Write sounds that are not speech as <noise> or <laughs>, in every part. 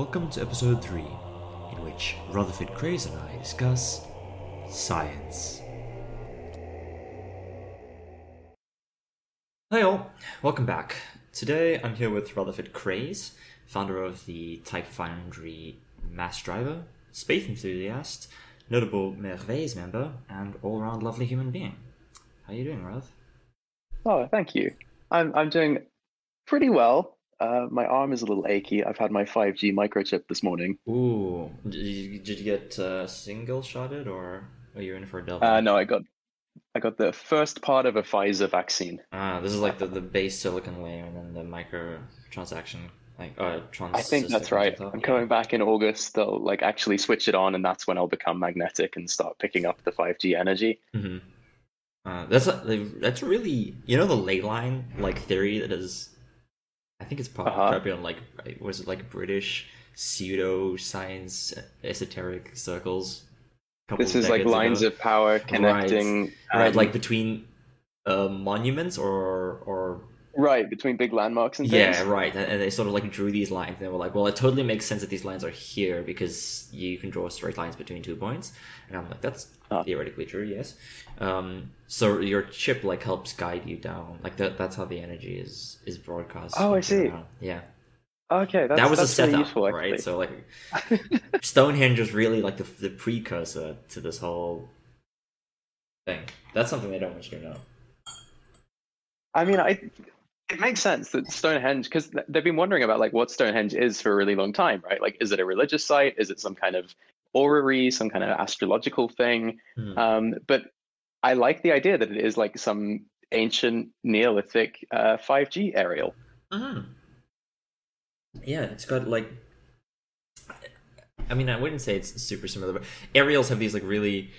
Welcome to episode 3, in which Rutherford Craze and I discuss science. Hi all, welcome back. Today I'm here with Rutherford Craze, founder of the Type Foundry Mass Driver, space enthusiast, notable Merveilles member, and all-around lovely human being. How are you doing, Ruth? Oh, thank you. I'm I'm doing pretty well. Uh, my arm is a little achy. I've had my 5G microchip this morning. Ooh, did you, did you get uh, single shotted or are you in for a double? Uh, no, I got I got the first part of a Pfizer vaccine. Ah, this is like the, the base silicon layer and then the micro transaction like uh trans I think that's right. I'm coming back in August. They'll like actually switch it on, and that's when I'll become magnetic and start picking up the 5G energy. hmm Uh, that's a, that's really you know the ley line like theory that is, I think it's probably Uh-huh. probably on like was it like British pseudo science esoteric circles. This is like lines ago. of power connecting. right um, like between uh, monuments or or right between big landmarks and things. yeah right and, they sort of like drew these lines and they were like well it totally makes sense that these lines are here because you can draw straight lines between two points and i'm like that's Ah. theoretically true yes um so your chip like helps guide you down like that that's how the energy is is broadcast Oh, I see. around. yeah Okay, that's, that was a setup useful, right so like <laughs> stonehenge was really like the, the precursor to this whole thing that's something they don't want you to know I mean, I it makes sense that Stonehenge because they've been wondering about like what Stonehenge is for a really long time, right? Like, is it a religious site? Is it some kind of orrery, some kind of astrological thing? Mhm. Um, but I like the idea that it is like some ancient Neolithic uh, 5G aerial. Mhm. Yeah, it's got like. I mean, I wouldn't say it's super similar, but aerials have these like really.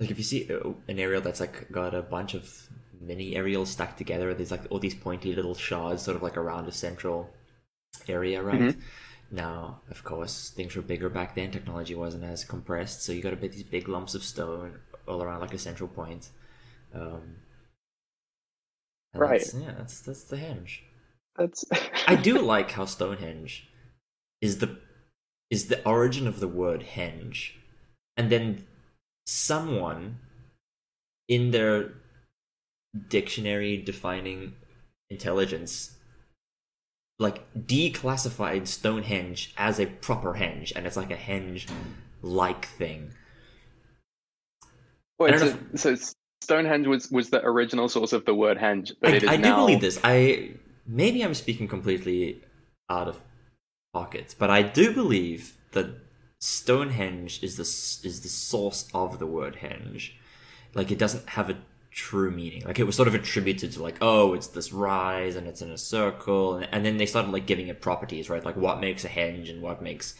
Like if you see uh, an aerial that's like got a bunch of mini aerials stacked together, there's like all these pointy little shards, sort of like around a central area, right? Mhm. Now, of course, things were bigger back then. Technology wasn't as compressed, so you got a bit these big lumps of stone all around like a central point. Um, Right. that's- yeah, that's that's the henge. That's I do <laughs> like how Stonehenge is the is the origin of the word henge, and then someone in their dictionary defining intelligence like declassified Stonehenge as a proper henge, and it's like a henge like thing. Wait, I don't so, so Stonehenge was was the original source of the word henge, but I, I do believe this. I maybe I'm speaking completely out of pocket, but I do believe that Stonehenge is the is the source of the word henge. Like it doesn't have a true meaning. Like it was sort of attributed to like, oh, it's this rise and it's in a circle, and, and then they started like giving it properties, right? Like what makes a henge and what makes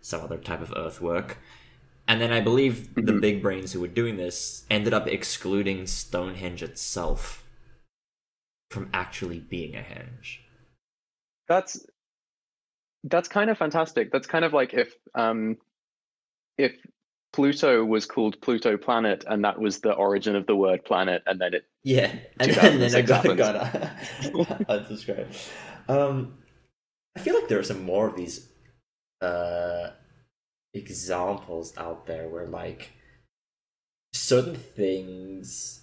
some other type of earthwork. And then I believe the Mhm. big brains who were doing this ended up excluding Stonehenge itself from actually being a henge. That's that's kind of fantastic. That's kind of like if um if Pluto was called Pluto planet and that was the origin of the word planet and then it Yeah, <laughs> and then, then I got, happens. got <laughs> a, describe. Um, I feel like there are some more of these uh, examples out there where like certain things,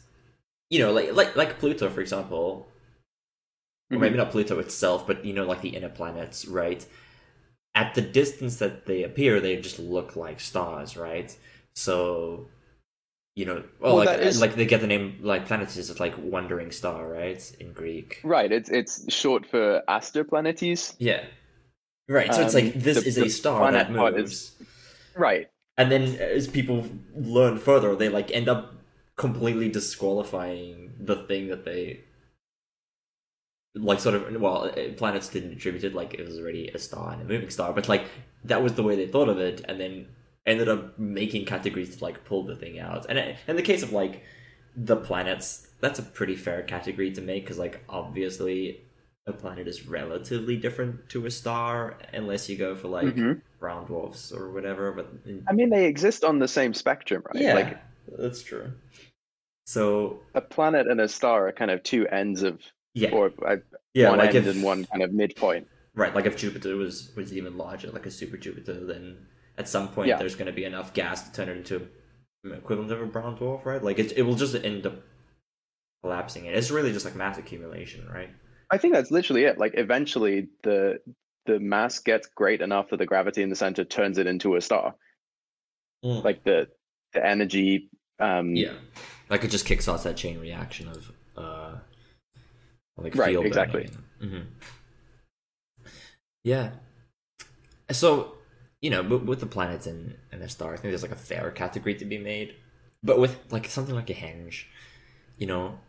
you know, like like like Pluto, for example, or maybe not Pluto itself, but you know, like the inner planets, right? At the distance that they appear, they just look like stars, right? So, you know, well, Well, like is- like they get the name like planets is like wandering star, right? In Greek, Right, it's it's short for Astroplanetes. yeah, right. So it's Um, like this the- is a star that moves, is- Right. and then as people learn further, they like end up completely disqualifying the thing that they like sort of well uh, planets didn't attribute it like it was already a star and a moving star but like that was the way they thought of it and then ended up making categories to like pull the thing out and uh, in the case of like the planets that's a pretty fair category to make because like obviously a planet is relatively different to a star unless you go for like Mhm. brown dwarfs or whatever but I mean, they exist on the same spectrum, right? yeah Like that's true so a planet and a star are kind of two ends of, yeah or uh, yeah one like end if, and one kind of midpoint. right, like if Jupiter was was even larger, like a super Jupiter, then at some point Yeah. there's going to be enough gas to turn it into equivalent of a brown dwarf, right? Like it, it will just end up collapsing. And it's really just like mass accumulation, right? I think that's literally it. Like eventually the the mass gets great enough that the gravity in the center turns it into a star. Mm. Like the the energy um Yeah, like it just kickstarts that chain reaction of uh, like Right, field exactly. hmm Yeah. So you know, with, with the planets and and the star, I think there's like a fair category to be made, but with like something like a henge, you know,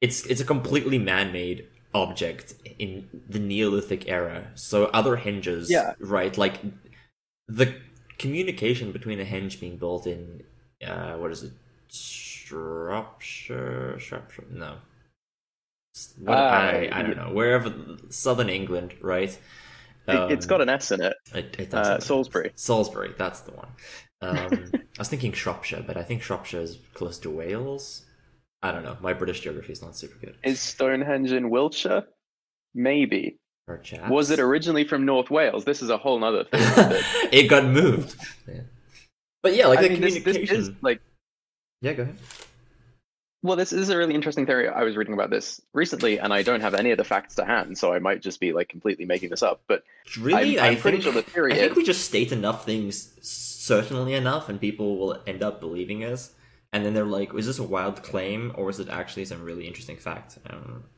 it's it's a completely man-made object in the Neolithic era. So other henges, Yeah. right? Like the communication between a henge being built in uh what is it Shropshire Shropshire no what, Uh, I, I don't know wherever southern England right it, it's got an S in it. it, it Uh. Salisbury. Salisbury that's the one um, <laughs> I was thinking Shropshire but I think Shropshire is close to Wales I don't know my British geography is not super good Is Stonehenge in Wiltshire? Maybe. Perhaps. Was it originally from North Wales? This is a whole nother thing. <laughs> it got moved yeah. but yeah like I the mean, this, this communication is like yeah go ahead well, this is a really interesting theory. I was reading about this recently, and I don't have any of the facts to hand, so I might just be like completely making this up. But Really, I'm, I I'm pretty think, sure the theory I think is we just state enough things certainly enough, and people will end up believing us. And then they're like, "Is this a wild claim, or is it actually some really interesting fact?" I.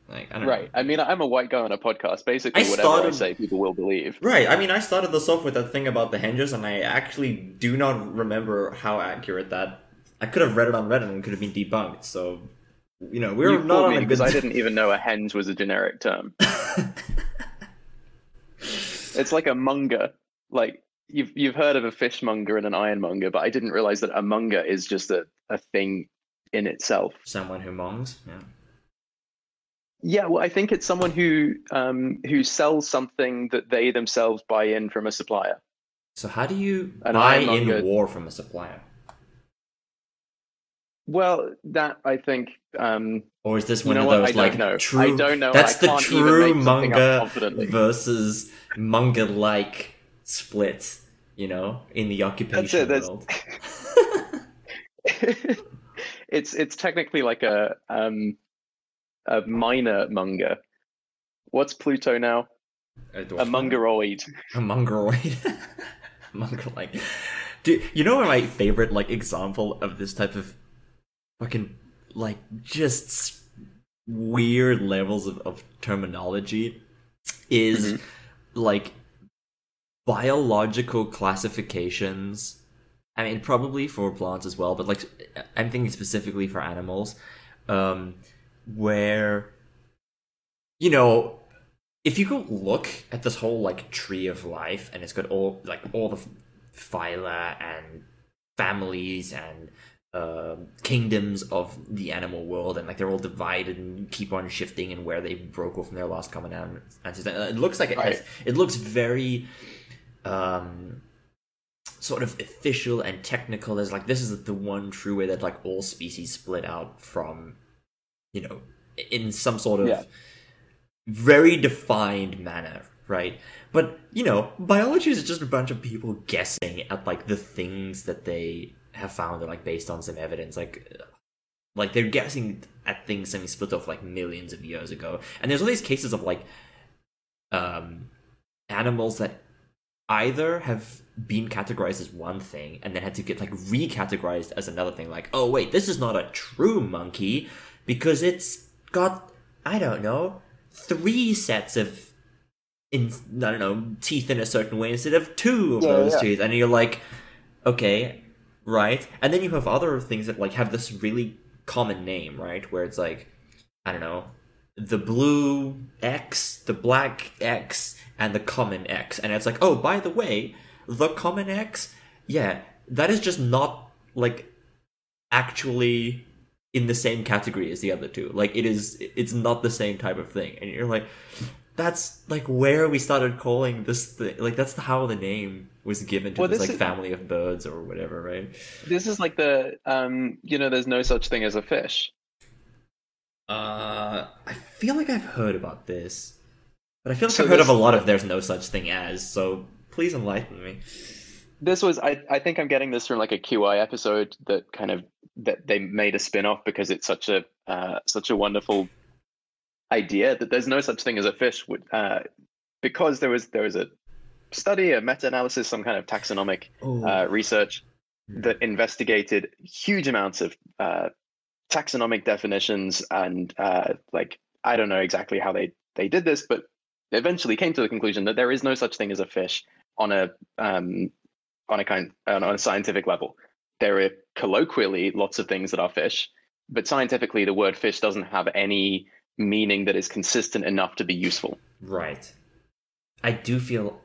Like, I don't right. I mean, I'm a white guy on a podcast. Basically, I whatever I say, people will believe. Right. I mean, I started this off with that thing about the henges, and I actually do not remember how accurate that. I could have read it on Reddit and it could have been debunked. So, you know, we're you not on a because good. I <laughs> didn't even know a henge was a generic term. <laughs> It's like a monger. Like you've you've heard of a fishmonger and an ironmonger, but I didn't realize that a monger is just a, a thing in itself. Someone who mongs. Yeah. Yeah, well, I think it's someone who um, who sells something that they themselves buy in from a supplier. So how do you An buy in war from a supplier? Well, that I think um, Or is this You one know of those like know. I don't know. That's I the true manga versus manga like split. You know, in the occupation that's- world. <laughs> it's it's technically like a um, a minor monger. What's Pluto now? A, A. A mongeroid. <laughs> Monger like. Do you know my favorite like example of this type of fucking like just weird levels of, of terminology is Mhm. like biological classifications. I mean, probably for plants as well, but like I'm thinking specifically for animals, um, where you know if you go look at this whole like tree of life and it's got all like all the phyla and families and um kingdoms of the animal world and like they're all divided and keep on shifting and where they broke off from their last common an- ancestor Uh, it looks like it has, it looks very um sort of official and technical as like this is the one true way that like all species split out from you know in some sort of Yeah. very defined manner, right? But you know, biology is just a bunch of people guessing at like the things that they have found, and like based on some evidence, like like they're guessing at things semi split off like millions of years ago. And there's all these cases of like um animals that either have been categorized as one thing and then had to get like recategorized as another thing like oh wait this is not a true monkey because it's got i don't know three sets of in i don't know teeth in a certain way instead of two of Yeah, those yeah. teeth and you're like okay right and then you have other things that like have this really common name right where it's like i don't know the blue X, the black X, and the common X. And it's like, oh, by the way, the common X, yeah, that is just not like actually in the same category as the other two. Like it is it's not the same type of thing. And you're like that's like where we started calling this thing like that's how the name was given to Well, this, this like is- family of birds or whatever, right? This is like the um, you know, there's no such thing as a fish. Uh I feel like I've heard about this. But I feel like So I've heard of a lot of there's no such thing as, so please enlighten me. This was I, I think I'm getting this from like a QI episode that kind of that they made a spin-off because it's such a uh, such a wonderful idea that there's no such thing as a fish would uh, because there was there was a study, a meta-analysis, some kind of taxonomic uh, research Hmm. that investigated huge amounts of uh, taxonomic definitions and uh, like I don't know exactly how they they did this, but eventually came to the conclusion that there is no such thing as a fish on a um, on a kind on a scientific level. There are colloquially lots of things that are fish, but scientifically the word fish doesn't have any meaning that is consistent enough to be useful. Right. I do feel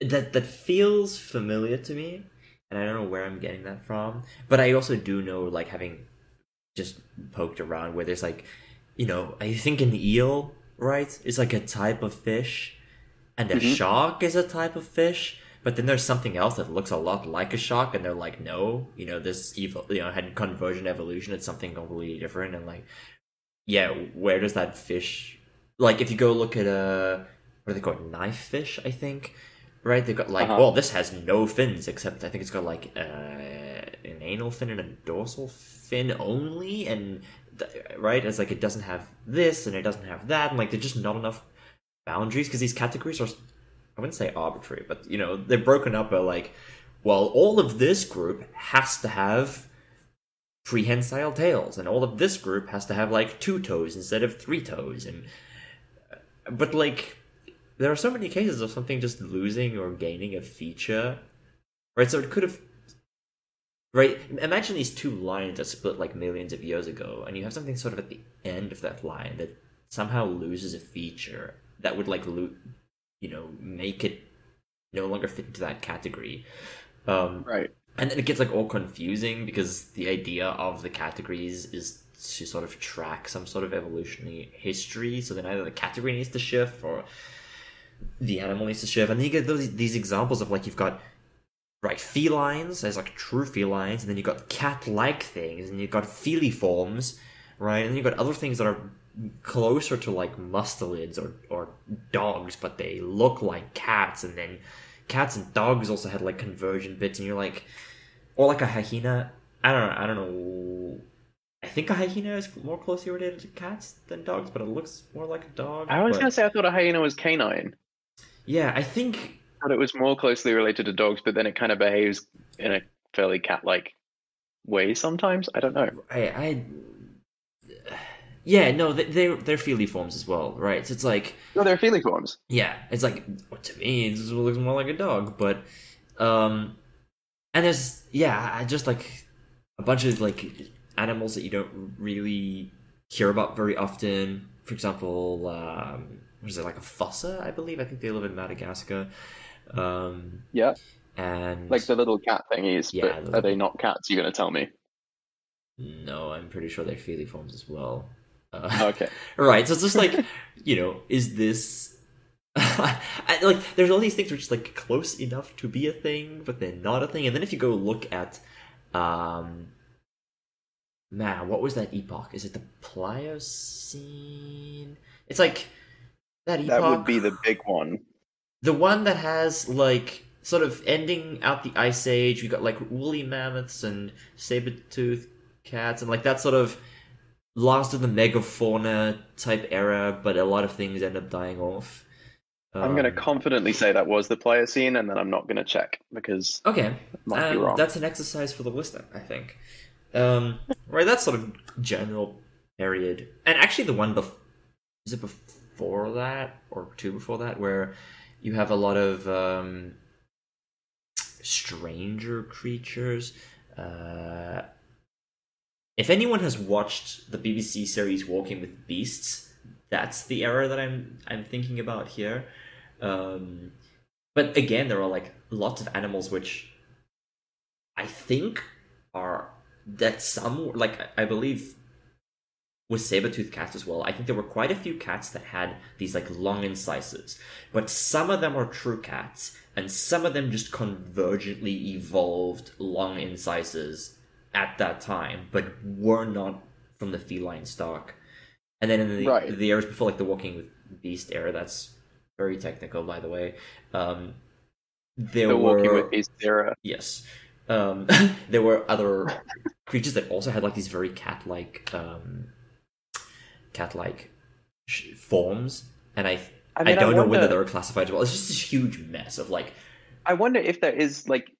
that that feels familiar to me, and I don't know where I'm getting that from. But I also do know, like having just poked around, where there's like, you know, I think an eel, right, is like a type of fish, and a Mhm. shark is a type of fish. But then there's something else that looks a lot like a shark, and they're like, no, you know, this evil, you know, had convergent evolution. It's something completely different, and like, yeah, where does that fish? Like, if you go look at a what are they called, knife fish? I think, right? They've got like, Uh-huh. well, this has no fins except I think it's got like uh, an anal fin and a dorsal fin only, and th- right, it's like it doesn't have this and it doesn't have that, and like there's just not enough boundaries because these categories are, I wouldn't say arbitrary, but you know they're broken up by like, well, all of this group has to have prehensile tails, and all of this group has to have like two toes instead of three toes, and but like there are so many cases of something just losing or gaining a feature, right? So it could have, right? Imagine these two lines that split like millions of years ago, and you have something sort of at the end of that line that somehow loses a feature that would like lo- you know, make it no longer fit into that category. Um, Right. And then it gets like all confusing because the idea of the categories is to sort of track some sort of evolutionary history. So then either the category needs to shift or the animal needs to shift. And then you get those these examples of like you've got right felines as like true felines, and then you've got cat-like things, and you've got feliforms, right? And then you've got other things that are closer to like mustelids or or dogs, but they look like cats, and then cats and dogs also had like conversion bits, and you're like, or like a hyena. I don't know. I don't know. I think a hyena is more closely related to cats than dogs, but it looks more like a dog. I was but- gonna say I thought a hyena was canine. yeah, I think thought it was more closely related to dogs, but then it kind of behaves in a fairly cat-like way sometimes. I don't know. I, I yeah, no, they, they're they're feliforms as well, right? So it's like No, they're feliforms. yeah, it's like to me this looks more like a dog, but um, and there's yeah, I just like a bunch of like animals that you don't really hear about very often. For example, um, what is it like a fossa? I believe I think they live in Madagascar. Um, Yeah, and like the little cat thingies. Yeah, but the- are they not cats? You're gonna tell me? no, I'm pretty sure they're feliforms as well. Uh, Okay. <laughs> Right, so it's just like, <laughs> you know, is this <laughs> I, like there's all these things which is like close enough to be a thing, but they're not a thing. And then if you go look at um man, what was that epoch? Is it the Pliocene? It's like that epoch That would be the big one. the one that has like sort of ending out the ice age we got like woolly mammoths and saber-toothed cats and like that sort of last of the megafauna type era but a lot of things end up dying off I'm gonna Um, confidently say that was the Pliocene, and then I'm not gonna check because okay might be um, wrong. that's an exercise for the listener i think um right that's sort of general period and actually the one before is it before that or two before that where you have a lot of um stranger creatures uh if anyone has watched the bbc series walking with beasts that's the error that i'm i'm thinking about here. Um but again there are like lots of animals which i think are that some like i believe with saber-toothed cats as well i think there were quite a few cats that had these like long incisors but some of them are true cats and some of them just convergently evolved long incisors at that time but were not from the feline stock and then in the, Right. the eras before like the walking with beast era that's very technical, by the way. Um, there The were walking with Beast era. yes, um, <laughs> there were other creatures that also had like these very cat-like, um, cat-like sh- forms, and I I, I mean, I, don't know whether they were classified as well. It's just this huge mess of like I wonder if there is like,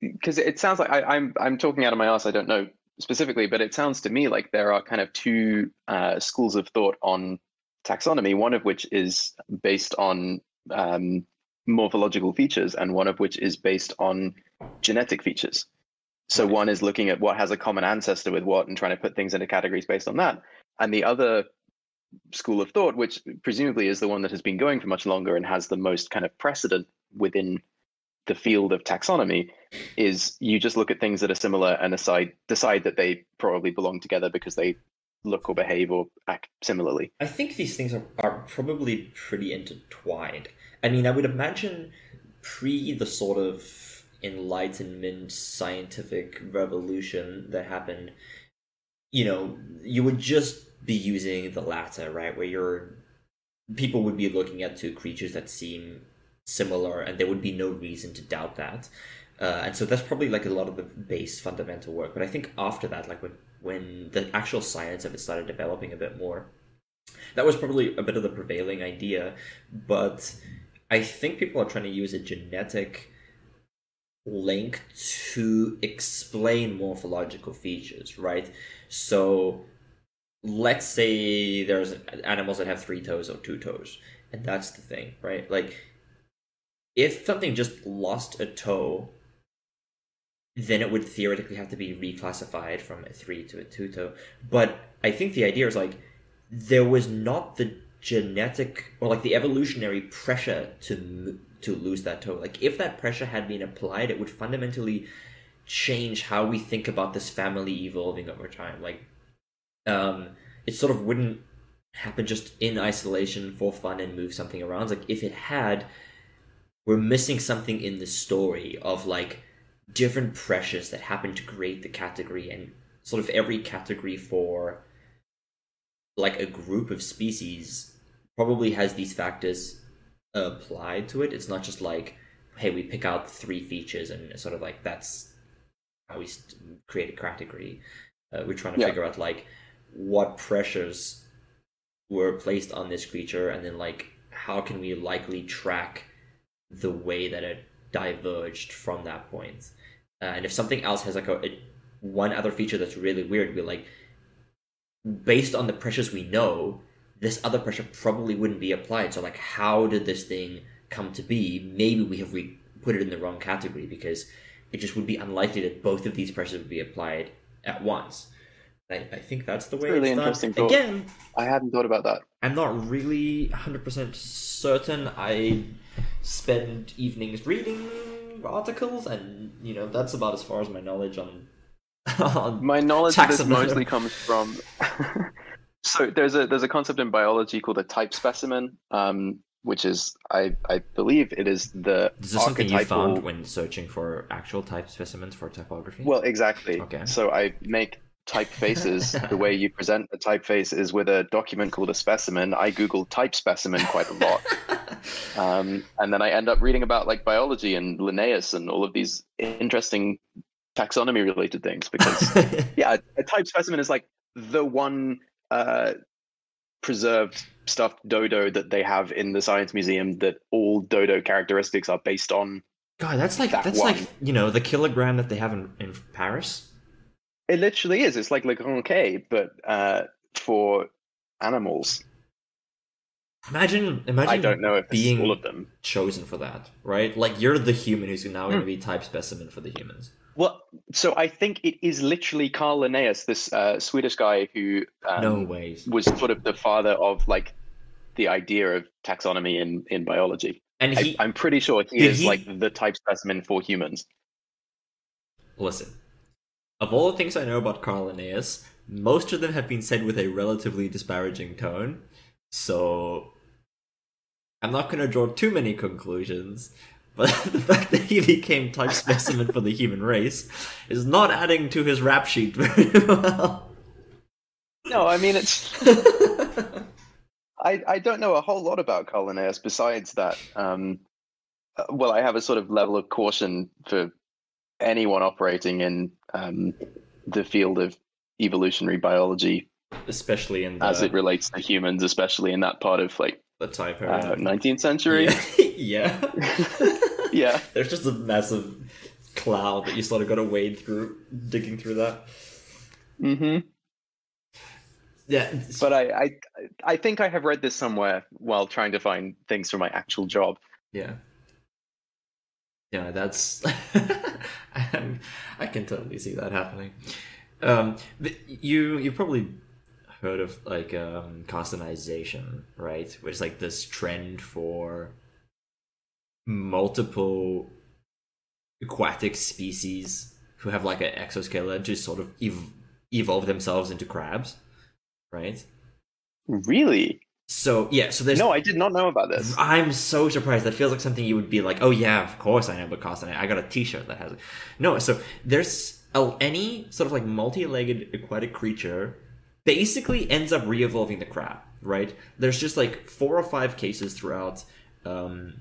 because it sounds like I, I'm I'm talking out of my ass. I don't know specifically, but it sounds to me like there are kind of two uh, schools of thought on taxonomy. One of which is based on um, morphological features, and one of which is based on genetic features. So Right. one is looking at what has a common ancestor with what and trying to put things into categories based on that, and the other school of thought, which presumably is the one that has been going for much longer and has the most kind of precedent within the field of taxonomy, is you just look at things that are similar and decide decide that they probably belong together because they look or behave or act similarly. I think these things are, are probably pretty intertwined. I mean, I would imagine pre the sort of enlightenment scientific revolution that happened, you know, you would just be using the latter, right? Where you're people would be looking at two creatures that seem similar and there would be no reason to doubt that. Uh, and so that's probably like a lot of the base fundamental work. But I think after that, like when when the actual science of it started developing a bit more, that was probably a bit of the prevailing idea. But I think people are trying to use a genetic link to explain morphological features, right? So let's say there's animals that have three toes or two toes, and that's the thing, right? Like if something just lost a toe, then it would theoretically have to be reclassified from a three to a two toe. But I think the idea is like there was not the genetic or like the evolutionary pressure to to lose that toe. Like if that pressure had been applied, it would fundamentally change how we think about this family evolving over time. Like um, it sort of wouldn't happen just in isolation for fun and move something around. Like if it had, we're missing something in the story of like different pressures that happen to create the category and sort of every category for like a group of species probably has these factors applied to it. It's not just like, hey, we pick out three features and sort of like that's how we create a category. Uh, we're trying to Yeah. figure out like what pressures were placed on this creature and then like how can we likely track the way that it diverged from that point uh, and if something else has like a, a one other feature that's really weird we're like based on the pressures we know this other pressure probably wouldn't be applied so like how did this thing come to be maybe we have re- put it in the wrong category because it just would be unlikely that both of these pressures would be applied at once I, I think that's the way really it's interesting thought. Again, I hadn't thought about that. I'm not really 100% certain. I spend evenings reading articles, and you know that's about as far as my knowledge on. <laughs> on My knowledge of this mostly <laughs> comes from. <laughs> so there's a there's a concept in biology called a type specimen, um, which is I I believe it is the is this something you found when searching for actual type specimens for typography? Well, exactly. Okay. So I make typefaces. the <laughs> way you present a typeface is with a document called a specimen. I Google type specimen quite a lot. <laughs> um, and then I end up reading about like biology and Linnaeus and all of these interesting taxonomy related things because <laughs> yeah, a, a type specimen is like the one uh, preserved stuffed dodo that they have in the science museum that all dodo characteristics are based on. God, that's like That that's one. like you know the kilogram that they have in, in Paris. It literally is. It's like Le Grand K, but uh, for animals. Imagine, imagine. I don't know if being all of them. chosen for that, right? Like you're the human who's now Hmm. going to be type specimen for the humans. Well, so I think it is literally Carl Linnaeus, this uh, Swedish guy who um, no ways. was sort of the father of like the idea of taxonomy in in biology. And he I, I'm pretty sure he is he- like the type specimen for humans. listen. Of all the things I know about Carl Linnaeus, most of them have been said with a relatively disparaging tone. So I'm not going to draw too many conclusions. But <laughs> the fact that he became type <laughs> specimen for the human race is not adding to his rap sheet very <laughs> well. No, I mean it's I, I don't know a whole lot about Carl Linnaeus besides that. Um, uh, well, I have a sort of level of caution for anyone operating in um, the field of evolutionary biology, especially in the, as it relates to humans, especially in that part of like the time uh, period. 19th century. yeah. <laughs> <laughs> yeah. There's just a massive cloud that you sort of got to wade through, digging through that. hmm Yeah, But I, I I think I have read this somewhere while trying to find things for my actual job. yeah, yeah. That's <laughs> <laughs> I, can totally see that happening. Um, you you probably heard of like um carcinization, right? Which is like this trend for multiple aquatic species who have like an exoskeleton to sort of ev- evolve themselves into crabs, right? Really? So yeah, so there's No, I did not know about this. I'm so surprised. That feels like something you would be like, oh yeah, of course I know about carcinite. I got a T-shirt that has it. No, so there's a, any sort of like multi-legged aquatic creature basically ends up re-evolving the crab, right? There's just like four or five cases throughout um,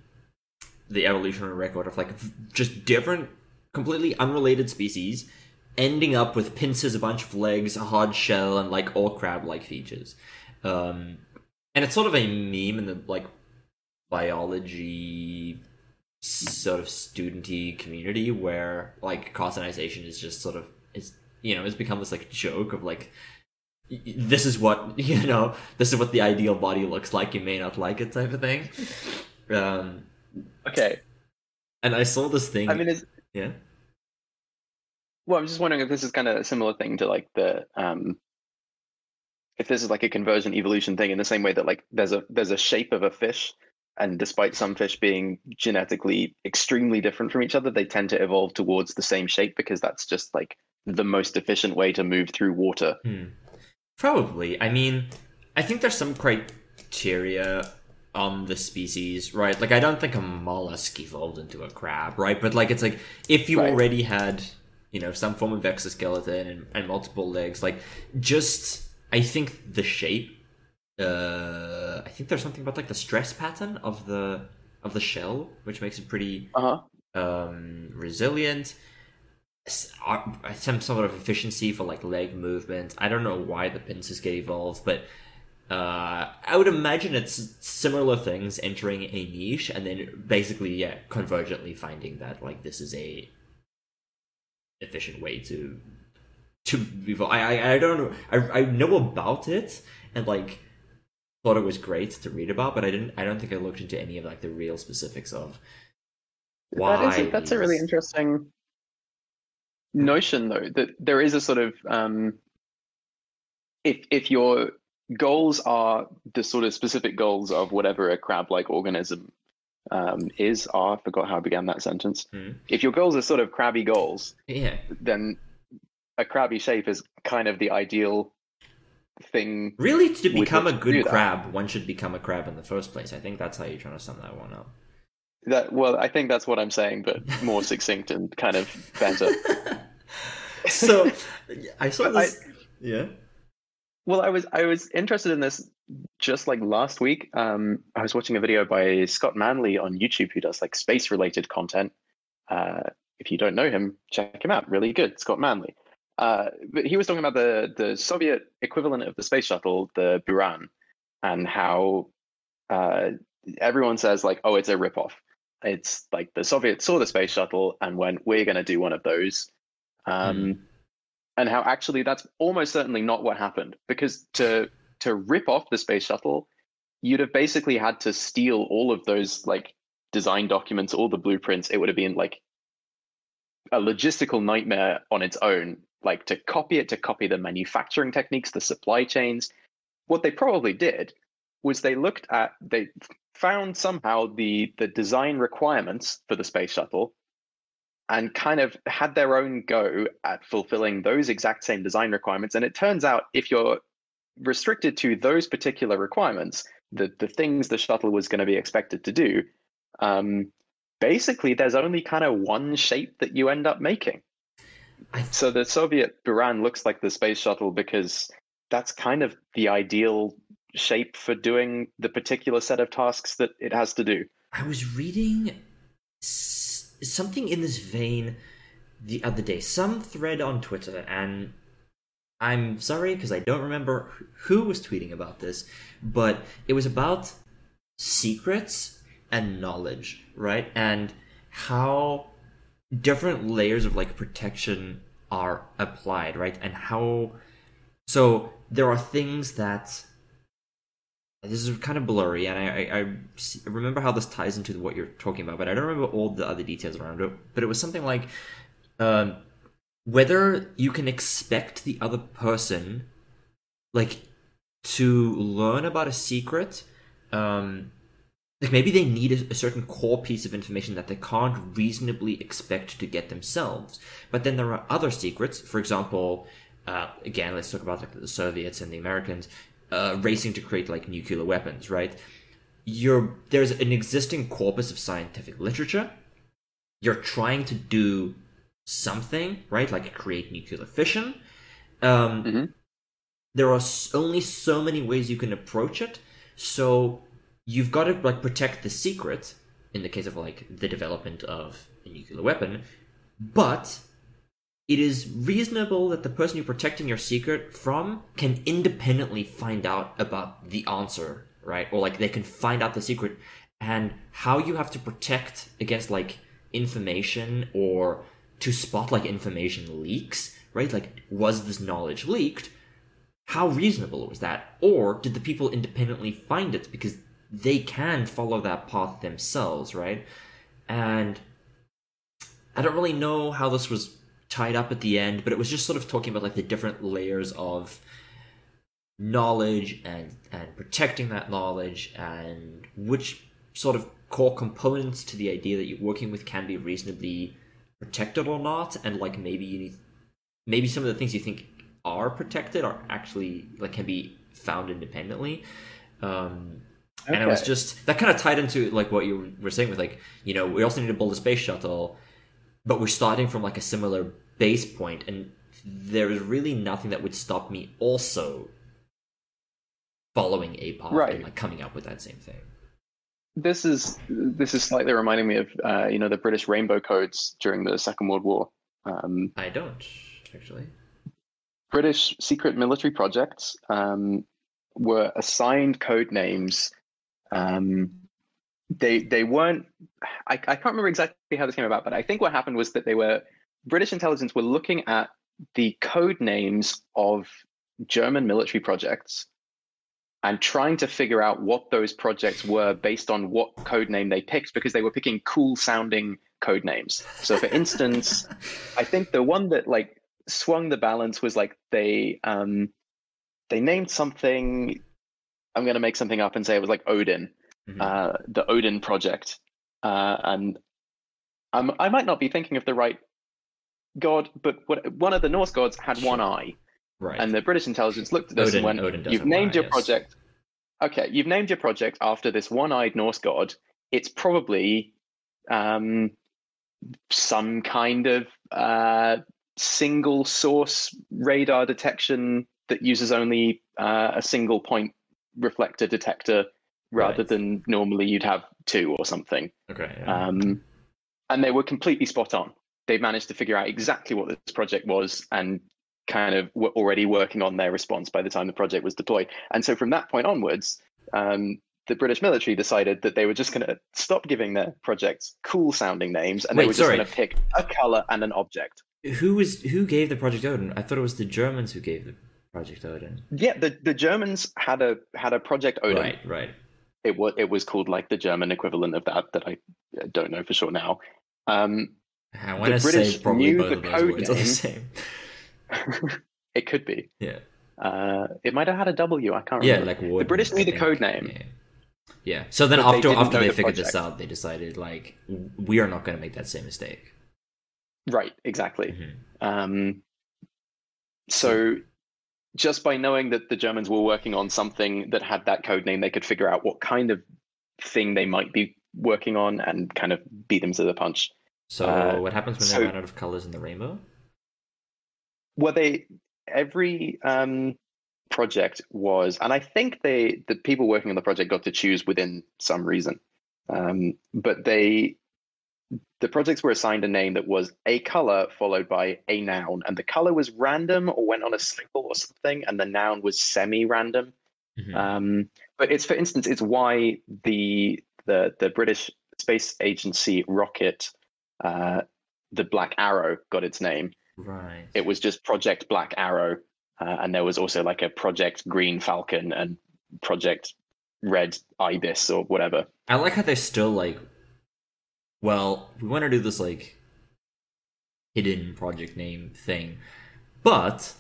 the evolutionary record of like just different, completely unrelated species ending up with pincers, a bunch of legs, a hard shell, and like all crab-like features. Um, and it's sort of a meme in the like biology sort of studenty community where like carcinization is just sort of it's you know it's become this like joke of like this is what <laughs> you know this is what the ideal body looks like. You may not like it type of thing. Um Okay. and i saw this thing I mean, is yeah? Well, I'm just wondering if this is kind of a similar thing to like the um, if this is like a convergent evolution thing in the same way that like there's a there's a shape of a fish, and despite some fish being genetically extremely different from each other, they tend to evolve towards the same shape because that's just like the most efficient way to move through water. Hmm. Probably. I mean, I think there's some criteria on the species, right? Like, I don't think a mollusk evolved into a crab, right? But like, it's like if you Right. already had, you know, some form of exoskeleton and, and multiple legs, like, just I think the shape. Uh, I think there's something about like the stress pattern of the of the shell, which makes it pretty Uh huh. um, resilient, some sort of efficiency for like leg movement. I don't know why the pincers get evolved, but uh, I would imagine it's similar things entering a niche and then basically, yeah, convergently finding that like this is a efficient way to to evolve. I I, I don't know. I I know about it and like thought it was great to read about, but I didn't. I don't think I looked into any of like the real specifics of why. That is that's a really interesting notion, though. That there is a sort of um, if if your goals are the sort of specific goals of whatever a crab-like organism um, is. Are I forgot how I began that sentence. Hmm. If your goals are sort of crabby goals, Yeah, then a crabby shape is kind of the ideal thing. really, to become a good crab, one should become a crab in the first place. I think that's how you're trying to sum that one up. That well, I think that's what I'm saying, but more <laughs> succinct and kind of better. <laughs> so, I saw But I- this. yeah. Well, I was I was interested in this just like last week. Um, I was watching a video by Scott Manley on YouTube who does like space related content. Uh, if you don't know him, check him out. Really good, Scott Manley. Uh, but he was talking about the the Soviet equivalent of the space shuttle, the Buran, and how uh, everyone says like, oh, it's a ripoff. It's like the Soviets saw the space shuttle and went, we're going to do one of those. Um, and how actually that's almost certainly not what happened because to to rip off the space shuttle you'd have basically had to steal all of those like design documents all the blueprints it would have been like a logistical nightmare on its own like to copy it to copy the manufacturing techniques the supply chains what they probably did was they looked at they found somehow the the design requirements for the space shuttle and kind of had their own go at fulfilling those exact same design requirements. And it turns out if you're restricted to those particular requirements, the, the things the shuttle was going to be expected to do, um, basically there's only kind of one shape that you end up making. I- So the Soviet Buran looks like the space shuttle because that's kind of the ideal shape for doing the particular set of tasks that it has to do. I was reading s- something in this vein the other day, some thread on Twitter, and I'm sorry because I don't remember who was tweeting about this, but it was about secrets and knowledge, right? And how different layers of like protection are applied, right? And how so there are things that this is kind of blurry, and I, I, I remember how this ties into what you're talking about, but I don't remember all the other details around it. But it was something like um, whether you can expect the other person, like, to learn about a secret. Um, like maybe they need a, a certain core piece of information that they can't reasonably expect to get themselves. But then there are other secrets. For example, uh, again, let's talk about like the Soviets and the Americans uh, racing to create like nuclear weapons, right? You're there's an existing corpus of scientific literature. You're trying to do something, right? Like create nuclear fission. Um, Mhm. There are only so many ways you can approach it, so you've got to like protect the secret in the case of like the development of a nuclear weapon, but it is reasonable that the person you're protecting your secret from can independently find out about the answer, right? Or like they can find out the secret and how you have to protect against like information or to spot like information leaks, right? Like was this knowledge leaked? How reasonable was that? Or did the people independently find it because they can follow that path themselves, right? And I don't really know how this was tied up at the end, but it was just sort of talking about like the different layers of knowledge and and protecting that knowledge and which sort of core components to the idea that you're working with can be reasonably protected or not and like maybe you need maybe some of the things you think are protected are actually like can be found independently um and it was just that kind of tied into like what you were saying with like you know we also need to build a space shuttle but we're starting from like a similar base point and there is really nothing that would stop me also following a path Right. and like coming up with that same thing This is this is slightly reminding me of uh, you know the British Rainbow Codes during the Second World War. Um, i don't actually British secret military projects um, were assigned code names. Um, they they weren't. I, I can't remember exactly how this came about, but I think what happened was that they were British intelligence were looking at the code names of German military projects and trying to figure out what those projects were based on what code name they picked because they were picking cool sounding code names. So for instance, I think the one that like swung the balance was like they um they named something I'm going to make something up and say it was like Odin, Mhm. uh the Odin project. Uh and I'm, I might not be thinking of the right god, but what, one of the Norse gods had one eye. right And the British intelligence looked at this Odin- and went, Odin "You've named eye, your yes." project. Okay, you've named your project after this one-eyed Norse god. It's probably um, some kind of uh, single source radar detection that uses only uh, a single point reflector detector, rather Right. than normally you'd have two or something." okay yeah. Um, and they were completely spot on. They managed to figure out exactly what this project was and kind of were already working on their response by the time the project was deployed. And so from that point onwards, um, the British military decided that they were just going to stop giving their projects cool sounding names and they were just going to pick a color and an object. who was who gave the project odin i thought it was the germans who gave the project odin Yeah, the, the Germans had a had a project Odin. right right It was it was called like the German equivalent of that that I uh, don't know for sure now. Um, i want to say British probably knew both the of those code words are the name. same <laughs> it could be. yeah Uh, it might have had a W. I can't yeah remember. like the British knew the code name. yeah. yeah so then But they after after they the figured this out they decided like we are not going to make that same mistake Right, exactly. Mhm. Um, so, just by knowing that the Germans were working on something that had that code name, they could figure out what kind of thing they might be working on and kind of beat them to the punch. so Uh, what happens when so- they run out of colors in the rainbow Well, they every um, project was, and I think they the people working on the project got to choose within some reason, um, but they the projects were assigned a name that was a color followed by a noun, and the color was random or went on a cycle or something, and the noun was semi-random. Mhm. Um, but it's, for instance, it's why the the the British Space Agency rocket, uh, the Black Arrow, got its name. right. It was just Project Black Arrow, uh, and there was also like a Project Green Falcon and Project Red Ibis or whatever. I like how they're still like, well, we want to do this like hidden project name thing, but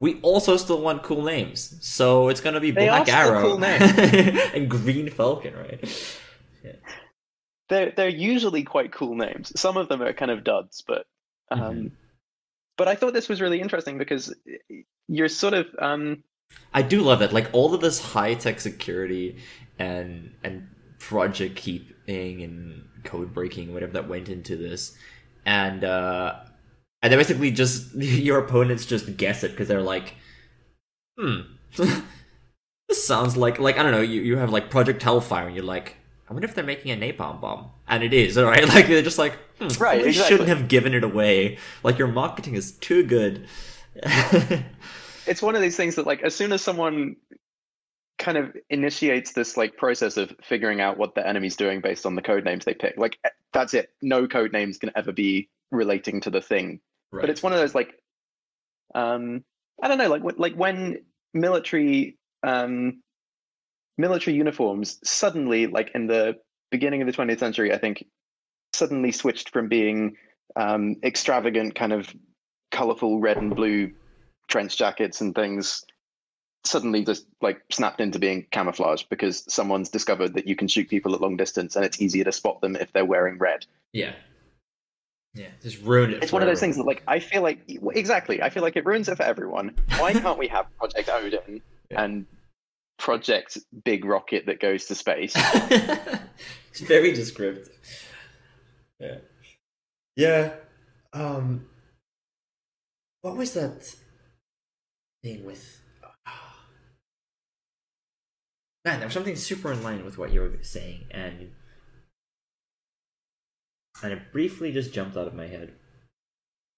we also still want cool names. So it's gonna be They Black Arrow cool <laughs> and Green Falcon, right? They're they're usually quite cool names. Some of them are kind of duds, but um, Mhm. but I thought this was really interesting because you're sort of um, I do love it. like all of this high tech security and and project keeping and code breaking, whatever that went into this, and uh, and they basically just <laughs> your opponents just guess it because they're like, hmm, <laughs> this sounds like like I don't know, you you have like Project Hellfire, and you're like. I wonder if they're making a napalm bomb, and it is, all <laughs> right. Like they're just like, hmm, Right, You exactly. shouldn't have given it away. Like your marketing is too good. it's one of these things that like as soon as someone kind of initiates this like process of figuring out what the enemy's doing based on the code names they pick. Like that's it. No code names can ever be relating to the thing. Right. but it's one of those like um i don't know like like when military um military uniforms suddenly like in the beginning of the 20th century i think suddenly switched from being um extravagant kind of colorful red and blue trench jackets and things suddenly just like snapped into being camouflage because someone's discovered that you can shoot people at long distance and it's easier to spot them if they're wearing red. Yeah. Yeah, just ruined it. It's for one of those things that like I feel like exactly, I feel like it ruins it for everyone. Why can't we have Project Odin Yeah. and Project Big Rocket that goes to space? <laughs> it's very descriptive. Yeah. Yeah. Um what was that thing with Man, there was something super in line with what you were saying and and it briefly just jumped out of my head.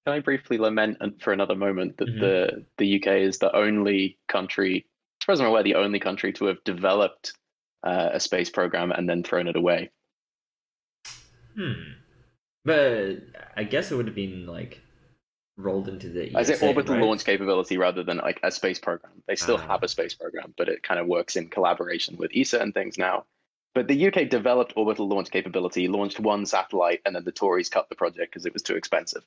Can I briefly lament for another moment that Mhm. the the UK is the only country, as far as I'm aware, the only country to have developed uh, a space program and then thrown it away. Hmm. But I guess it would have been like rolled into the I say orbital right? launch capability rather than like a space program. They still Ah. have a space program, but it kind of works in collaboration with ESA and things now. But the UK developed orbital launch capability, launched one satellite, and then the Tories cut the project because it was too expensive.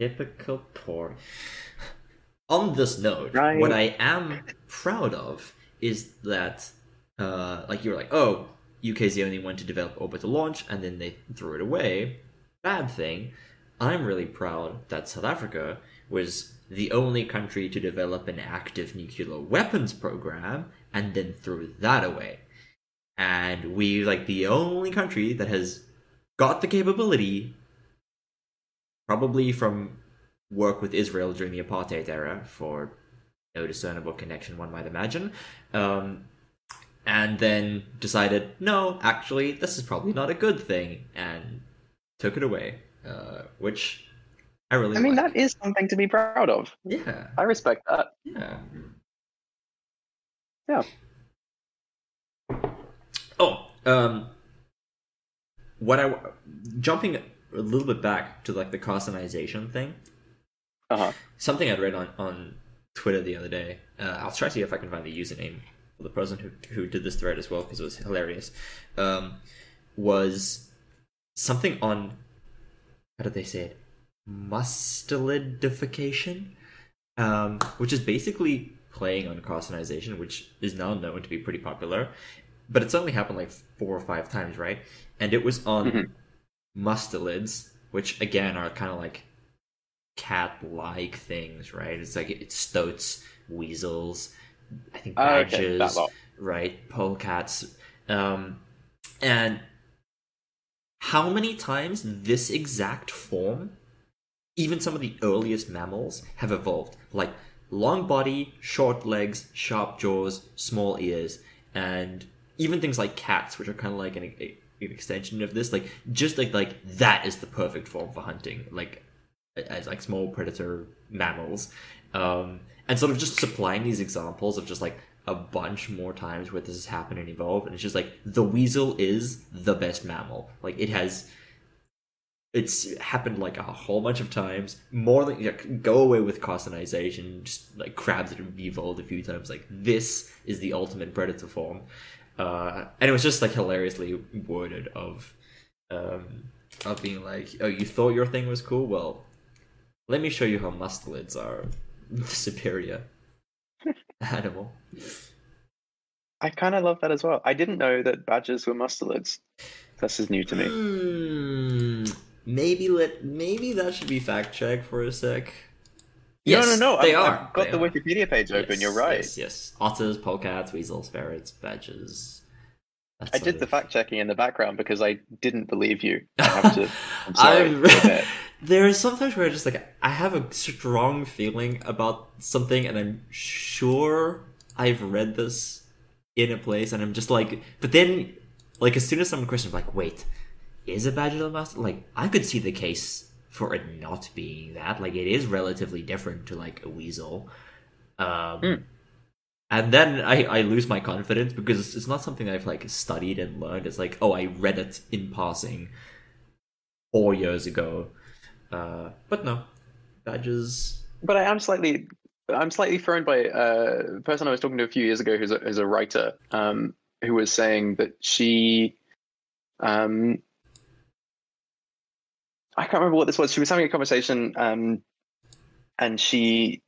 Typical Tory. <laughs> On this note, Right. what I am proud of is that, uh, like you were like, oh, UK's the only one to develop orbital launch, and then they threw it away. Bad thing. I'm really proud that South Africa was the only country to develop an active nuclear weapons program, and then threw that away. And we like the only country that has got the capability probably from work with Israel during the apartheid era for no discernible connection, one might imagine. Um, and then decided, no, actually, this is probably not a good thing, and took it away, uh, which I really I mean, like. that is something to be proud of. yeah, I respect that. yeah. Yeah. Oh, um, what I jumping a little bit back to like the carcinisation thing. Uh-huh. something I'd read on, on Twitter the other day. Uh, I'll try to see if I can find the username for the person who, who did this thread as well because it was hilarious. Um, was something on how did they say it? Mustelidification, um, which is basically playing on carcinisation, which is now known to be pretty popular. But it's only happened like four or five times, right? And it was on Mhm. mustelids, which again are kind of like cat-like things, right? It's like it's stoats, weasels, I think okay, badgers, that lot. right? Polecats, um, and how many times this exact form, even some of the earliest mammals have evolved. Like long body, short legs, sharp jaws, small ears, and even things like cats, which are kind of like an, an extension of this. Like just like like that is the perfect form for hunting. Like as like small predator mammals, um, and sort of just supplying these examples of just like a bunch more times where this has happened and evolved, and it's just like the weasel is the best mammal. Like it has it's happened like a whole bunch of times. More than go away with carcinisation. Just like crabs that have evolved a few times. Like this is the ultimate predator form, uh, and it was just like hilariously worded of, um, of being like, oh, you thought your thing was cool. Well, let me show you how mustelids are <laughs> superior animal. I kind of love that as well. I didn't know that badgers were mustelids. This is new to me. Hmm, maybe let maybe that should be fact checked for a sec. no, no, no. They I've, are. I've got They the are. Wikipedia page open. You're right. Yes, yes. Otters, polecats, weasels, ferrets, badgers. I did the fact checking in the background because I didn't believe you. <laughs> I have to. I'm <laughs> sorry. <laughs> I'm- there are sometimes where I just like I have a strong feeling about something, and I'm sure I've read this in a place, and I'm just like, but then, like as soon as someone questions, I'm like, wait, is a badger the mustelid? Like I could see the case for it not being that. Like it is relatively different to like a weasel. Um, Hmm. And then I, I lose my confidence because it's not something I've like studied and learned. It's like, oh, I read it in passing four years ago. Uh, but no, badges. But I am slightly, I'm slightly thrown by uh, a person I was talking to a few years ago, who's a, who's a writer, um, who was saying that she, um, I can't remember what this was. She was having a conversation, um, and she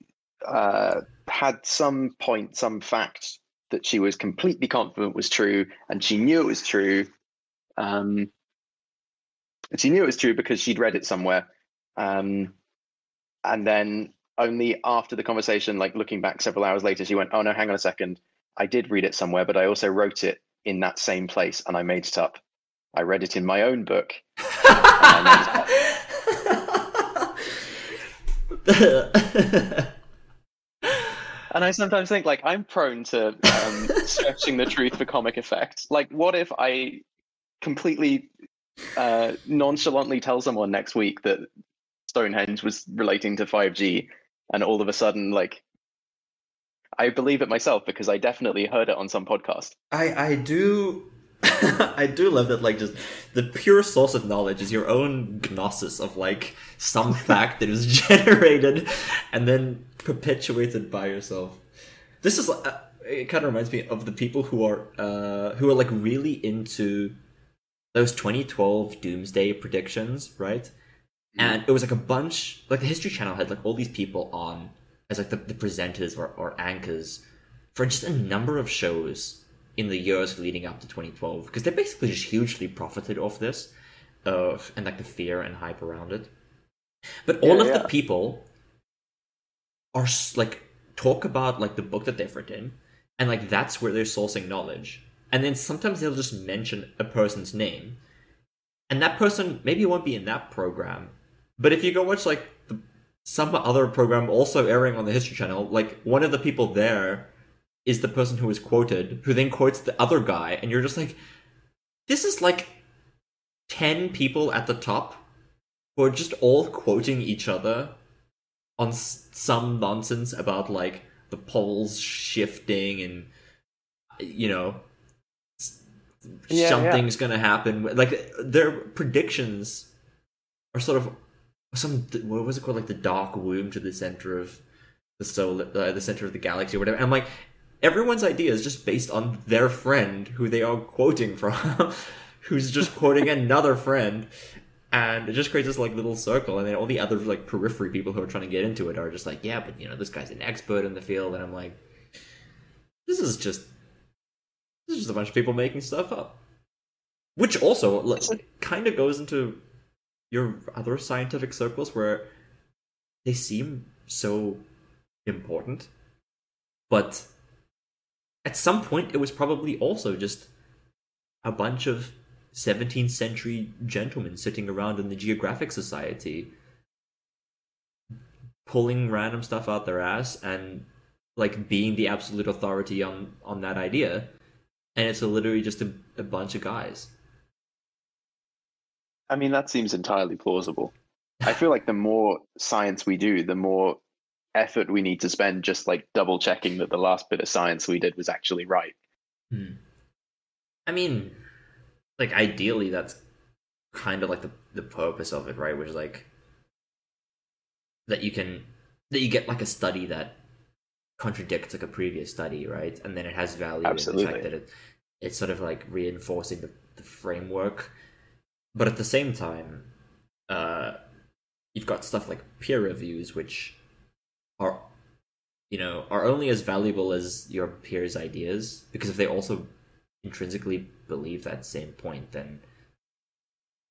uh, had some point, some fact that she was completely confident was true, and she knew it was true. Um, she knew it was true because she'd read it somewhere. Um, and then only after the conversation, like looking back several hours later, she went, "Oh no, hang on a second. I did read it somewhere, but I also wrote it in that same place, and I made it up. I read it in my own book." <laughs> And I sometimes think, like, I'm prone to um, stretching the truth for comic effect. Like, what if I completely uh, nonchalantly tell someone next week that Stonehenge was relating to 5G, and all of a sudden, like, I believe it myself because I definitely heard it on some podcast. I I do <laughs> I do love that like just the pure source of knowledge is your own gnosis of like some <laughs> fact that was <laughs> generated and then perpetuated by yourself. This is uh, it kind of reminds me of the people who are uh who are like really into those 2012 doomsday predictions, right? And it was like a bunch like the History Channel had like all these people on as like the, the presenters or, or anchors for just a number of shows in the years leading up to 2012 because they basically just hugely profited off this uh, and like the fear and hype around it. But all Yeah, of yeah. the people are like talk about like the book that they've written and like that's where they're sourcing knowledge. And then sometimes they'll just mention a person's name and that person maybe won't be in that program but if you go watch like the, some other program also airing on the history channel like one of the people there is the person who is quoted who then quotes the other guy and you're just like this is like 10 people at the top who are just all quoting each other on s- some nonsense about like the poles shifting and you know Yeah, something's gonna happen. Like their predictions are sort of some what was it called? Like the dark womb to the center of the solar uh, the center of the galaxy or whatever. And i'm like everyone's idea is just based on their friend who they are quoting <laughs> from who's just quoting another friend. And it just creates this like little circle. And then all the other like periphery people who are trying to get into it are just like yeah but you know this guy's an expert in the field. And i'm like this is just this is just a bunch of people making stuff up. Which also like, kind of goes into your other scientific circles where they seem so important. But at some point it was probably also just a bunch of 17th century gentlemen sitting around in the geographic society pulling random stuff out their ass and like being the absolute authority on on that idea. And it's literally just a, a bunch of guys I mean, that seems entirely plausible. I feel like the more science we do, the more effort we need to spend just like double checking that the last bit of science we did was actually right. Hmm. I mean, like ideally, that's kind of like the the purpose of it, right? Which is like that you can that you get like a study that contradicts like a previous study, right? And then it has value Absolutely. in the fact that it it's sort of like reinforcing the, the framework. But at the same time, uh, you've got stuff like peer reviews, which are you know are only as valuable as your peers' ideas because if they also intrinsically believe that same point, then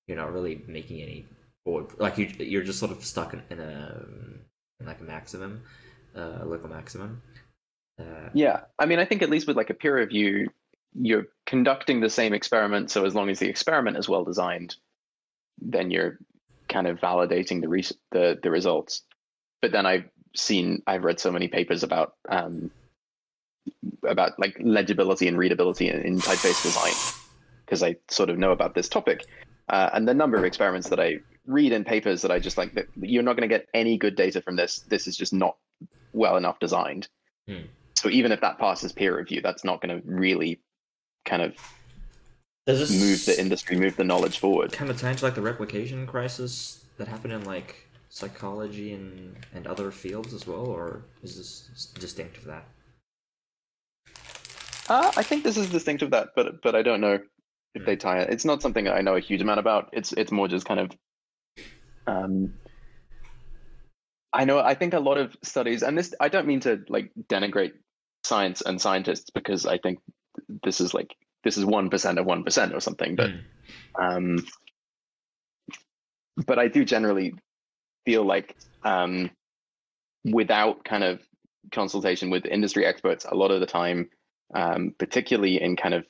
you're not really making any forward. Like you, you're just sort of stuck in, in a in like a maximum, uh, a local maximum. Uh, Yeah, I mean, I think at least with like a peer review, you're conducting the same experiment. So as long as the experiment is well designed, then you're kind of validating the res- the the results. But then I've seen, I've read so many papers about um, about like legibility and readability in, in typeface design because I sort of know about this topic. Uh, and the number of experiments that I read in papers that I just like, that you're not going to get any good data from this. This is just not well enough designed. Hmm. So even if that passes peer review, that's not going to really kind of does this move the industry, move the knowledge forward. kind of tie into like the replication crisis that happened in like psychology and and other fields as well, or is this distinct of that? Uh, I think this is distinct of that, but but I don't know if they tie it. It's not something I know a huge amount about. It's it's more just kind of. Um, I know. I think a lot of studies, and this I don't mean to like denigrate science and scientists because I think this is like this is one percent of one percent or something, but Hmm. um, but I do generally feel like um, without kind of consultation with industry experts, a lot of the time, um, particularly in kind of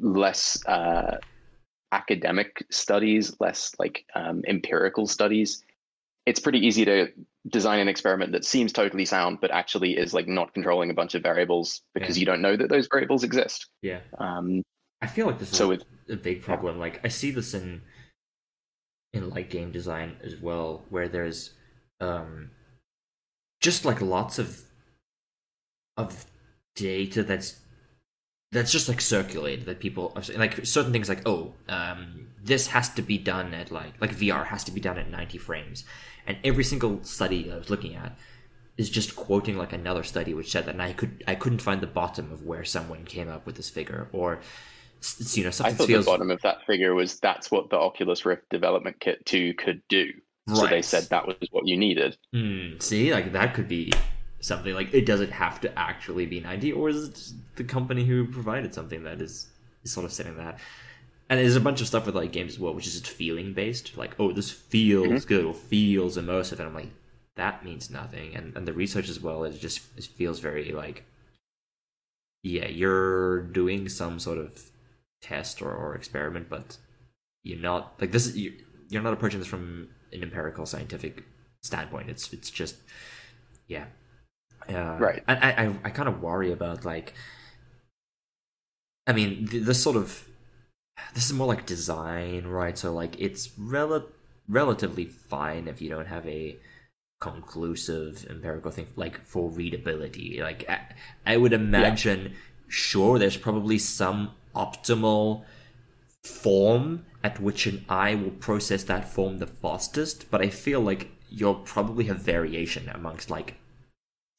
less uh, academic studies, less like um, empirical studies, it's pretty easy to design an experiment that seems totally sound, but actually is like not controlling a bunch of variables because Yeah. you don't know that those variables exist. Yeah, Um, I feel like this is so a, with a big problem. Like I see this in in like game design as well, where there's um just like lots of of data that's that's just like circulated that people are like certain things like oh um this has to be done at like like VR has to be done at 90 frames and every single study I was looking at is just quoting like another study which said that and I could I couldn't find the bottom of where someone came up with this figure or you know something. I thought feels the bottom of that figure was that's what the Oculus Rift Development Kit 2 could do. So they said that was what you needed. Hmm, see, like that could be something like it doesn't have to actually be 90, or is it the company who provided something that is, is sort of setting that? And there's a bunch of stuff with like games as well, which is just feeling based. Like, oh, this feels good or feels immersive, and I'm like, that means nothing. And and the research as well is just it feels very like, yeah, you're doing some sort of test or, or experiment, but you're not like this. is- You, you're not approaching this from an empirical scientific standpoint. It's it's just yeah, uh, Right. And I I, I kind of worry about like, I mean, this sort of this is more like design, right? So like it's rel- relatively fine if you don't have a conclusive empirical thing like for readability. Like I, I would imagine, sure, there's probably some optimal form at which an eye will process that form the fastest, but I feel like you'll probably have variation amongst like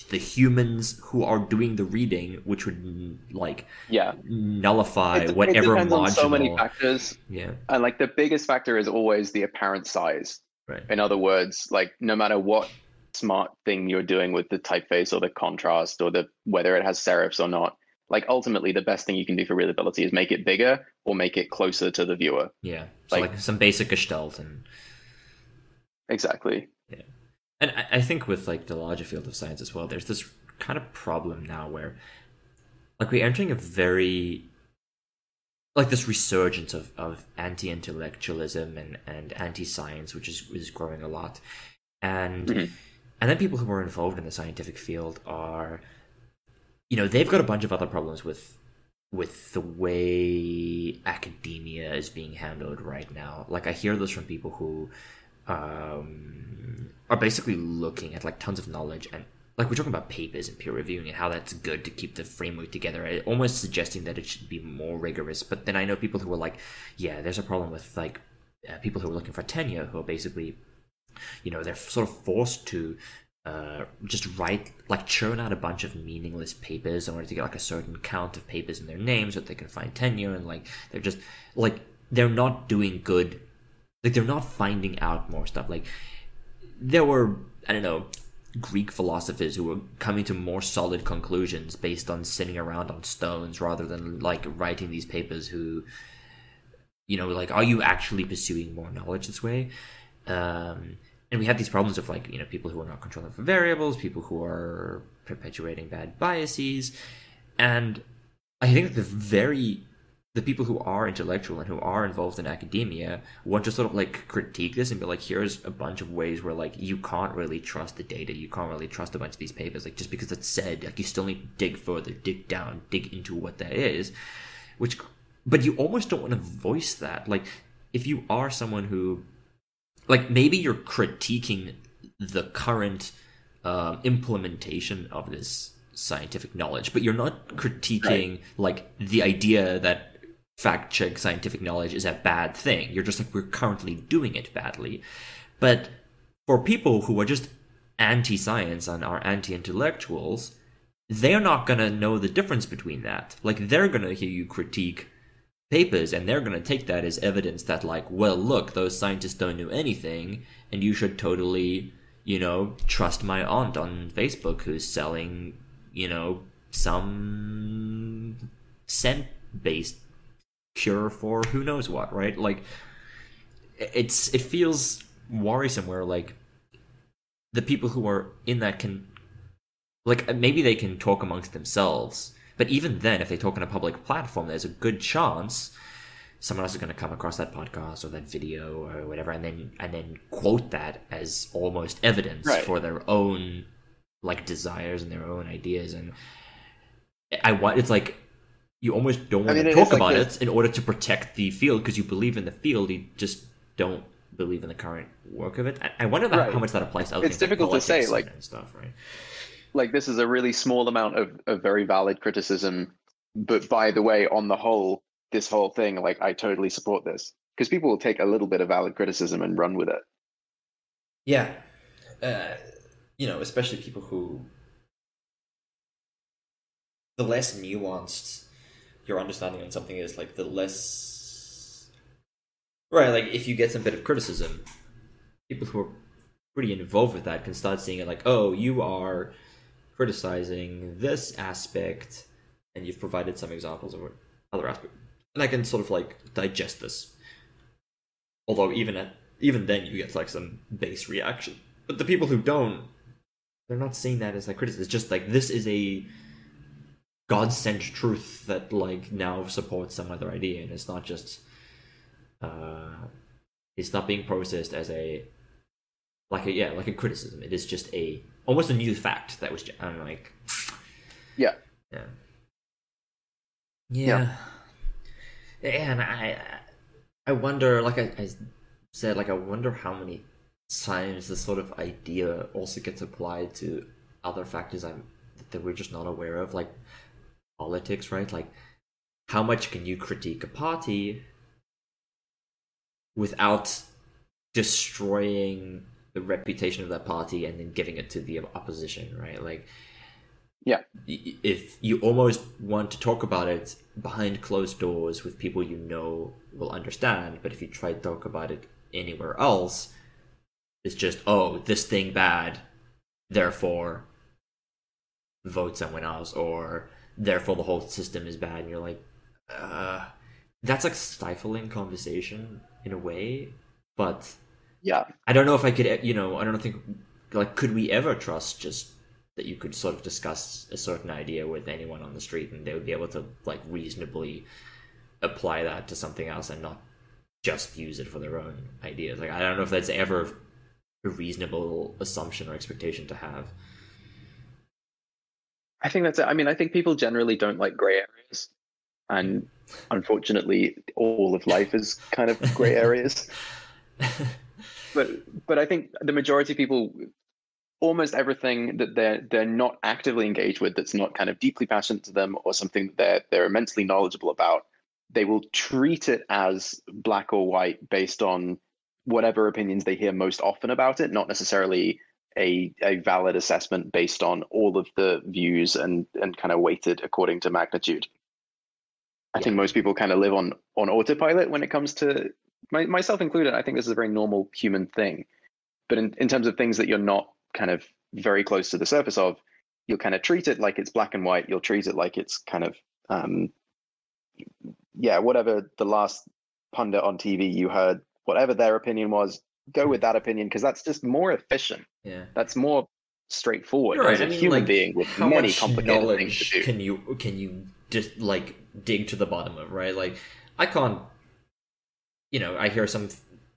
the humans who are doing the reading, which would like Yeah. nullify It, whatever it depends marginal. on so many factors. yeah, And like the biggest factor is always the apparent size. right. In other words, like no matter what smart thing you're doing with the typeface or the contrast or the whether it has serifs or not, like ultimately the best thing you can do for readability is make it bigger or make it closer to the viewer. Yeah, so like, Like- some basic gestalt and Exactly. And I, I think with like the larger field of science as well, there's this kind of problem now where like we're entering a very like this resurgence of, of anti-intellectualism and, and anti-science which is is growing a lot and Mhm. and then people who are involved in the scientific field are you know they've got a bunch of other problems with with the way academia is being handled right now like i hear this from people who um, are basically looking at like tons of knowledge and like we're talking about papers and peer reviewing and how that's good to keep the framework together. Almost suggesting that it should be more rigorous but then i know people who are like yeah there's a problem with like uh, people who are looking for tenure who are basically you know they're sort of forced to uh, just write like churn out a bunch of meaningless papers in order to get like a certain count of papers in their names so that they can find tenure and like they're just like they're not doing good like they're not finding out more stuff. Like there were i don't know greek philosophers who were coming to more solid conclusions based on sitting around on stones rather than like writing these papers who you know like are you actually pursuing more knowledge this way? Um and we have these problems of like you know people who are not controlling for variables people who are perpetuating bad biases. And i think that the very the people who are intellectual and who are involved in academia want to sort of like critique this and be like here's a bunch of ways where like you can't really trust the data. You can't really trust a bunch of these papers. Like just because it's said like you still need to dig further dig down dig into what that is which but you almost don't want to voice that. Like if you are someone who like maybe you're critiquing the current um, implementation of this scientific knowledge, but you're not critiquing right. like the idea that fact check scientific knowledge is a bad thing. You're just like we're currently doing it badly. But for people who are just anti-science and are anti-intellectuals, they're not gonna know the difference between that. Like they're gonna hear you critique papers and they're going to take that as evidence that like well look those scientists don't know anything and you should totally you know trust my aunt on facebook who's selling you know some scent based cure for who knows what right like it's it feels worrisome where like the people who are in that can like uh, maybe they can talk amongst themselves but even then, if they talk on a public platform, there's a good chance someone else is going to come across that podcast or that video or whatever, and then and then quote that as almost evidence right. for their own like desires and their own ideas. And I want it's like you almost don't want I mean, to talk about like it in order to protect the field because you believe in the field. You just don't believe in the current work of it. I, I wonder right. how much that applies to other it's difficult like to say, like stuff, right? like this is a really small amount of, of very valid criticism but by the way on the whole this whole thing like i totally support this because people will take a little bit of valid criticism and run with it yeah uh, you know especially people who the less nuanced your understanding on something is like the less right like if you get some bit of criticism people who are pretty involved with that can start seeing it like oh you are criticizing this aspect, and you've provided some examples of other aspects, and I can sort of like digest this. Although even at even then you get like some base reaction, but the people who don't, they're not seeing that as like criticism. It's just like this is a God sent truth that like now supports some other idea, and it's not just uh, it's not being processed as a like a yeah like a criticism. It is just a almost a new fact that was I'm like yeah yeah yeah, yeah. and I I wonder like I, I said like I wonder how many times this sort of idea also gets applied to other factors I'm that we're just not aware of like politics right like how much can you critique a party without destroying the reputation of that party and then giving it to the opposition, right? Like, yeah, if you almost want to talk about it behind closed doors with people you know will understand, but if you try to talk about it anywhere else, it's just oh this thing bad, therefore vote someone else, or therefore the whole system is bad, and you're like, uh, that's like stifling conversation in a way, but yeah. I don't know if i could you know i don't think like could we ever trust just that you could sort of discuss a certain idea with anyone on the street and they would be able to like reasonably apply that to something else and not just use it for their own ideas? Like i don't know if that's ever a reasonable assumption or expectation to have. I think that's it. I mean, I think people generally don't like gray areas. And unfortunately, all of life is kind of gray <laughs> areas. but but I think the majority of people almost everything that they're they're not actively engaged with that's not kind of deeply passionate to them or something that they're they're immensely knowledgeable about they will treat it as black or white based on whatever opinions they hear most often about it not necessarily a, a valid assessment based on all of the views and and kind of weighted according to magnitude i think most people kind of live on on autopilot when it comes to my, myself included i think this is a very normal human thing but in, in terms of things that you're not kind of very close to the surface of, you'll kind of treat it like it's black and white. You'll treat it like it's kind of, um, yeah, whatever the last pundit on TV you heard, whatever their opinion was, go with that opinion because that's just more efficient. Yeah, that's more straightforward right. as a I mean, human like, being with how many much complicated things to do. Can you can you just like dig to the bottom of right? Like I can't, you know, I hear some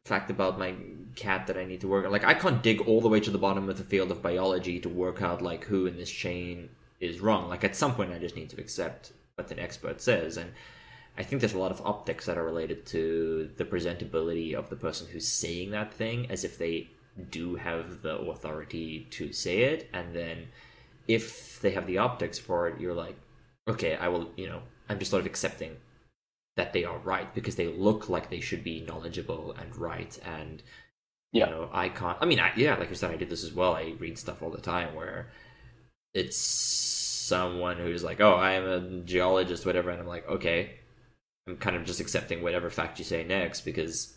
fact about my cat that I need to work on. Like I can't dig all the way to the bottom of the field of biology to work out like who in this chain is wrong. Like at some point I just need to accept what an expert says and I think there's a lot of optics that are related to the presentability of the person who's saying that thing as if they do have the authority to say it. And then if they have the optics for it you're like okay I will you know I'm just sort of accepting that they are right because they look like they should be knowledgeable and right. And you know i can't i mean I, yeah like i said i did this as well. I read stuff all the time where it's someone who's like oh i am a geologist whatever. And i'm like okay i'm kind of just accepting whatever fact you say next because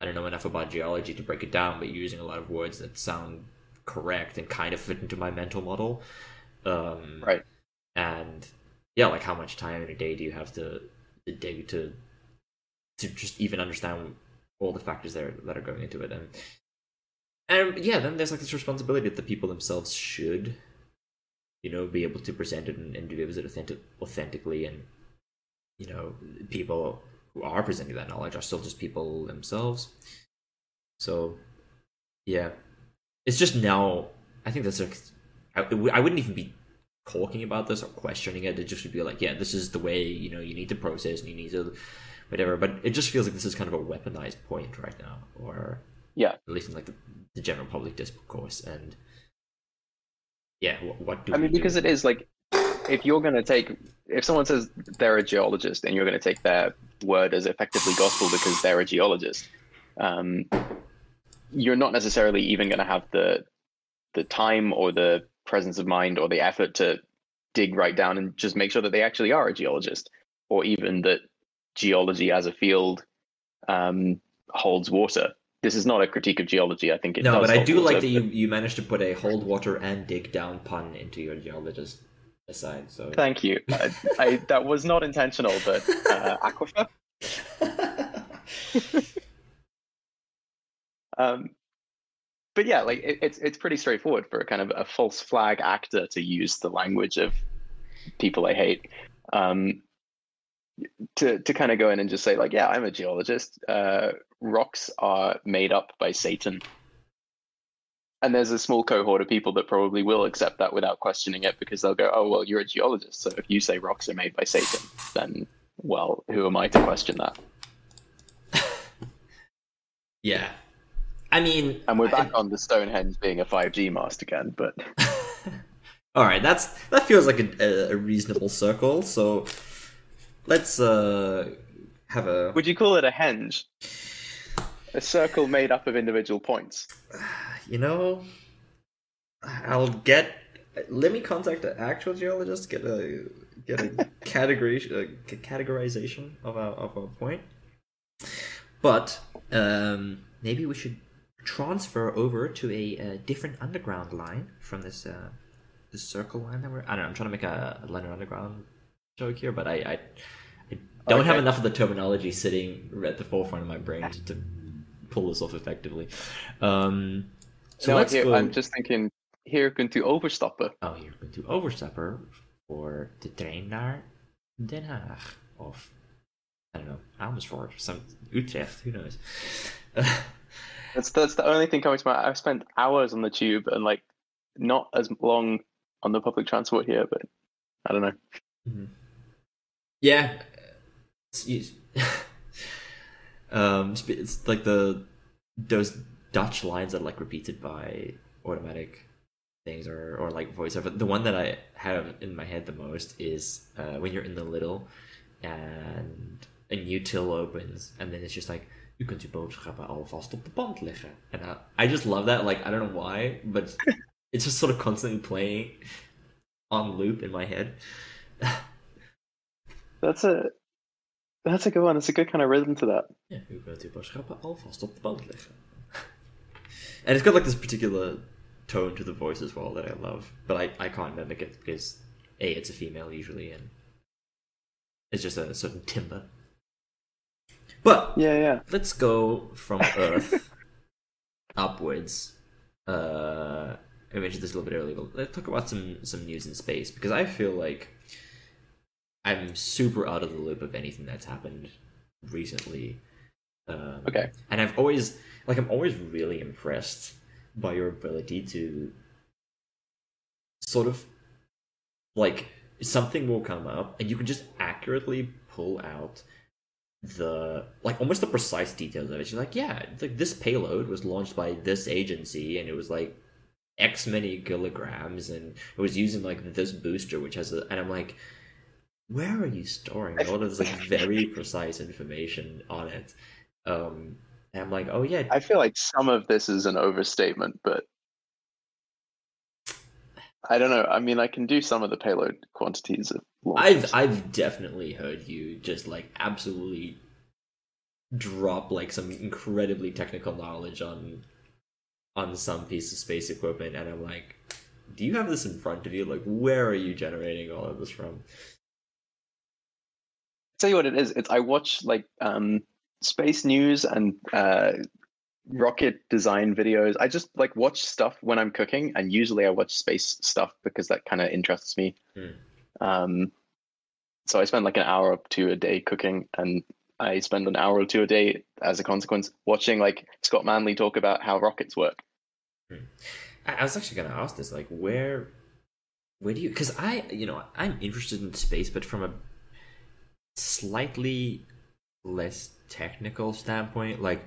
i don't know enough about geology to break it down but using a lot of words that sound correct and kind of fit into my mental model um Right. and yeah like how much time in a day do you have to, to dig to to just even understand all the factors that are, that are going into it and and yeah then there's like this responsibility that the people themselves should you know be able to present it and, and do it authentic, authentically and you know people who are presenting that knowledge are still just people themselves. So yeah. It's just now i think that's like I, I wouldn't even be talking about this or questioning it. It just would be like yeah this is the way you know you need to process and you need to whatever. But it just feels like this is kind of a weaponized point right now or Yeah. at least in like the, the general public discourse. And yeah what, what do I mean, do? because it is like, if you're going to take, if someone says they're a geologist and you're going to take their word as effectively gospel because they're a geologist, um, you're not necessarily even going to have the the time or the presence of mind or the effort to dig right down and just make sure that they actually are a geologist, or even that geology as a field um, holds water. This is not a critique of geology. I think it no but i do water, like that you you managed to put a hold water and dig down pun into your geologist aside so Thank you. I, I, that was not intentional, but uh, aquifer. <laughs> Um, but yeah, like it, it's it's pretty straightforward for a kind of a false flag actor to use the language of people I hate. Um, to to kind of go in and just say like, yeah, I'm a geologist. Uh, rocks are made up by Satan. And there's a small cohort of people that probably will accept that without questioning it because they'll go, oh, well, you're a geologist. So if you say rocks are made by Satan, then, well, who am I to question that? <laughs> yeah i mean And we're I- back on the Stonehenge being a 5G mast again, but <laughs> All right, that's that feels like a, a reasonable circle. So let's uh have a would you call it a henge? A circle made up of individual points. <sighs> you know I'll get let me contact an actual geologist get a get a <laughs> category a c- categorization of a of a point. But um maybe we should transfer over to a, uh different underground line from this uh this circle line that we're I don't know, I'm trying to make a, a London Underground joke here, but I I, I don't have enough of the terminology sitting at the forefront of my brain to, to pull this off effectively. Um so no, let's here, go I'm just thinking, here kunt u overstappen. Oh, you're going to overstepper voor de trein naar Den Haag. Of, I don't know, Amersfoort, some Utrecht, who knows. <laughs> That's that's the only thing coming to mind. I've spent hours on the tube and like not as long on the public transport here, but I don't know. Mm-hmm. Yeah. It's, <laughs> um, it's like the those Dutch lines that are like repeated by automatic things or, or like voiceover. The one that I have in my head the most is uh, when you're in the little and a new till opens and then it's just like u kunt uw boodschappen alvast op de band leggen. And I, I just love that. Like I don't know why, but <laughs> it's just sort of constantly playing on loop in my head. that's a that's a good one. It's a good kind of rhythm to that. Yeah, u kunt uw boodschappen alvast op de band leggen. And it's got like this particular tone to the voice as well that I love, but I, I can't mimic it because a it's a female usually and it's just a certain timbre. But yeah, yeah. Let's go from <laughs> Earth upwards. Uh, I mentioned this a little bit earlier, but let's talk about some some news in space because I feel like I'm super out of the loop of anything that's happened recently. Um, okay. And I've always like I'm always really impressed by your ability to sort of like something will come up and you can just accurately pull out the like almost the precise details of it. She's like, yeah, like this payload was launched by this agency and it was like X many kilograms and it was using like this booster which has a and I'm like, where are you storing all of this like very precise information on it? Um and I'm like, oh yeah. I feel like some of this is an overstatement, but I don't know. I mean, I can do some of the payload quantities of. I've I've definitely heard you just like absolutely drop like some incredibly technical knowledge on on some piece of space equipment, and I'm like, do you have this in front of you? Like, where are you generating all of this from? I'll tell you what it is. It's I watch like um, space news and uh, rocket design videos. I just like watch stuff when I'm cooking, and usually I watch space stuff because that kind of interests me. Mm. Um, so I spend like an hour up to a day cooking, and I spend an hour or two a day as a consequence watching like Scott Manley talk about how rockets work. Hmm. I was actually going to ask this, like, where, where do you? Because I, you know, I'm interested in space, but from a slightly less technical standpoint, like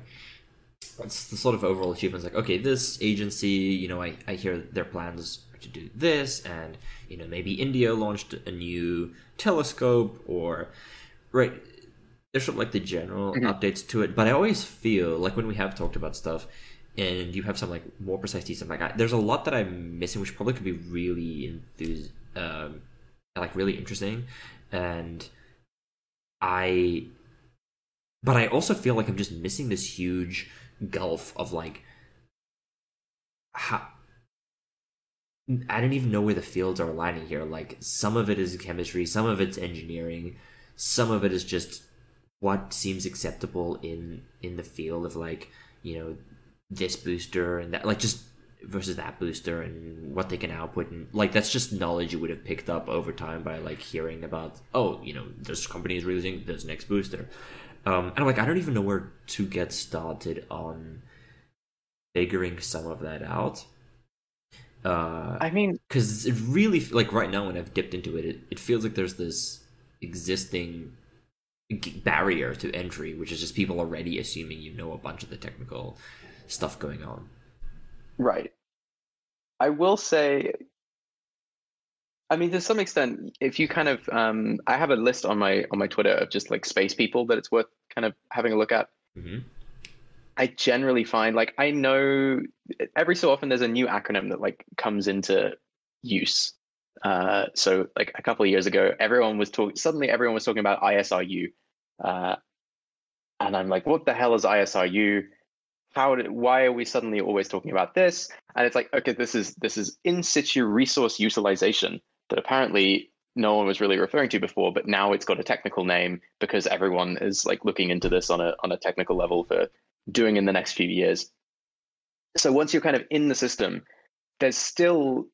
it's the sort of overall achievements like okay this agency you know I, I hear their plans to do this and you know maybe india launched a new telescope or right there's sort of like the general mm-hmm. updates to it but i always feel like when we have talked about stuff and you have some like more precise details like I, there's a lot that i'm missing which probably could be really enthus- um, like really interesting and i but i also feel like i'm just missing this huge gulf of like how I don't even know where the fields are aligning here. Like some of it is chemistry, some of it's engineering, some of it is just what seems acceptable in in the field of like you know this booster and that like just versus that booster and what they can output and like that's just knowledge you would have picked up over time by like hearing about oh you know this company is releasing this next booster um, and I'm like, I don't even know where to get started on figuring some of that out. Uh, I mean, because it really like right now when I've dipped into it, it, it feels like there's this existing barrier to entry, which is just people already assuming you know a bunch of the technical stuff going on. Right. I will say I mean, to some extent, if you kind of, um, I have a list on my on my Twitter of just like space people that it's worth kind of having a look at. Mm-hmm. I generally find like I know every so often there's a new acronym that like comes into use. Uh, so like a couple of years ago, everyone was talking. Suddenly, everyone was talking about ISRU, uh, and I'm like, what the hell is ISRU? How did, why are we suddenly always talking about this? And it's like, okay, this is this is in situ resource utilization that apparently no one was really referring to before, but now it's got a technical name because everyone is like looking into this on a on a technical level for doing in the next few years. So once you're kind of in the system, there's still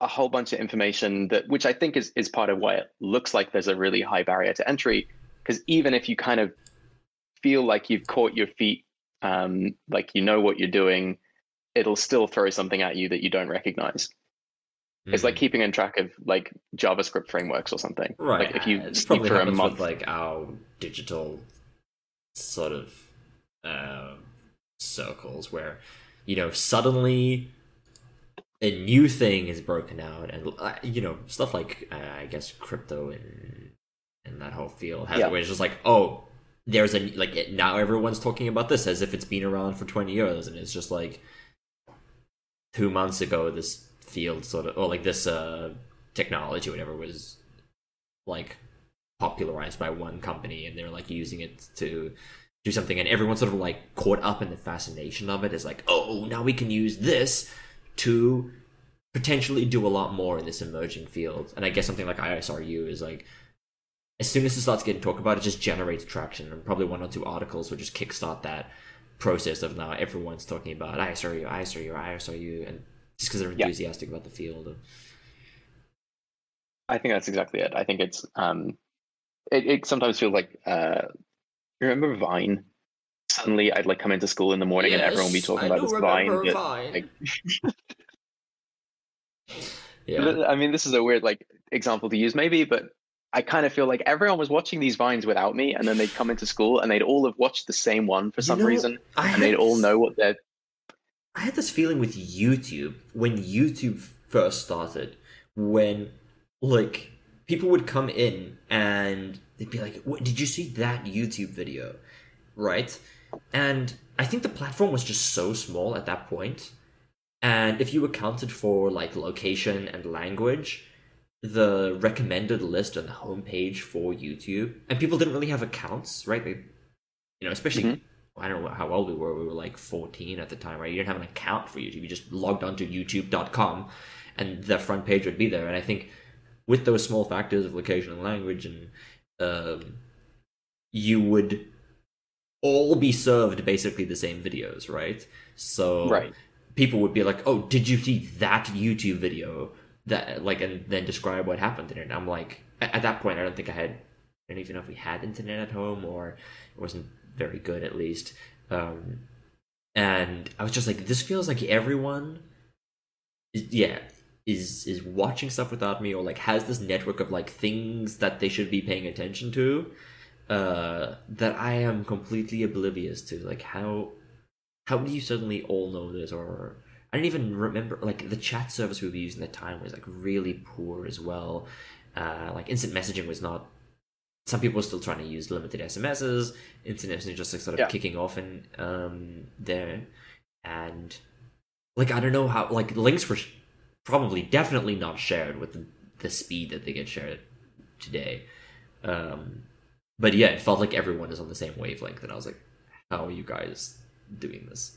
a whole bunch of information that which I think is is part of why it looks like there's a really high barrier to entry. Because even if you kind of feel like you've caught your feet um, like you know what you're doing, it'll still throw something at you that you don't recognize. It's like Mhm. keeping in track of like JavaScript frameworks or something. right. Like if you uh, it sleep for a month, with like our digital sort of uh, circles where you know suddenly a new thing is broken out and uh, you know stuff like uh, I guess crypto and and that whole field has Yeah. where it's just like oh there's a like it, now everyone's talking about this as if it's been around for 20 years and it's just like two months ago this field sort of or like this uh technology whatever was like popularized by one company and they're like using it to do something and everyone's sort of like caught up in the fascination of it is like oh now we can use this to potentially do a lot more in this emerging field. And i guess something like isru is like as soon as it starts getting talked about it just generates traction. And probably one or two articles will just kickstart that process of now everyone's talking about isru isru isru and just because they're Yeah. enthusiastic about the field I think that's exactly it. I think it's um, it, it sometimes feels like uh, you remember Vine? Suddenly, I'd like come into school in the morning and everyone would be talking I about this Vine. that- Vine. like- <laughs> yeah I mean, this is a weird like example to use, maybe, but I kind of feel like everyone was watching these vines without me, and then they'd come into school and they'd all have watched the same one for You some know, reason, I and they'd all know what they're. I had this feeling with YouTube when YouTube first started, when like people would come in and they'd be like, "What did you see that YouTube video?" Right? And I think the platform was just so small at that. And if you accounted for like location and language, the recommended list on the homepage for YouTube, and people didn't really have accounts, right? They, you know, especially Mhm. I don't know how old we were. We were like 14 at the time, right? You didn't have an account for YouTube. You just logged onto YouTube.com, and the front page would be there. And I think with those small factors of location and language, and um, you would all be served basically the same videos, right? So Right. people would be like, "Oh, did you see that YouTube video?" That like, and then describe what happened in it. And I'm like, at at that point, I don't think I had, I don't even know if we had internet at home or it wasn't very good at least. Um, and I was just like, this feels like everyone, is, yeah, is is watching stuff without me or like has this network of like things that they should be paying attention to, uh, that I am completely oblivious to. Like how how do you suddenly all know this or I don't even remember like the chat service we were using at the time was like really poor as well. Uh, like instant messaging was not. Some people are still trying to use limited SMSs. Instant messaging just like sort of Yeah. kicking off in um there, and like I don't know how like links were sh- probably definitely not shared with the, the speed that they get shared today. Um, but yeah, it felt like everyone is on the same wavelength, and I was like, how are you guys doing this?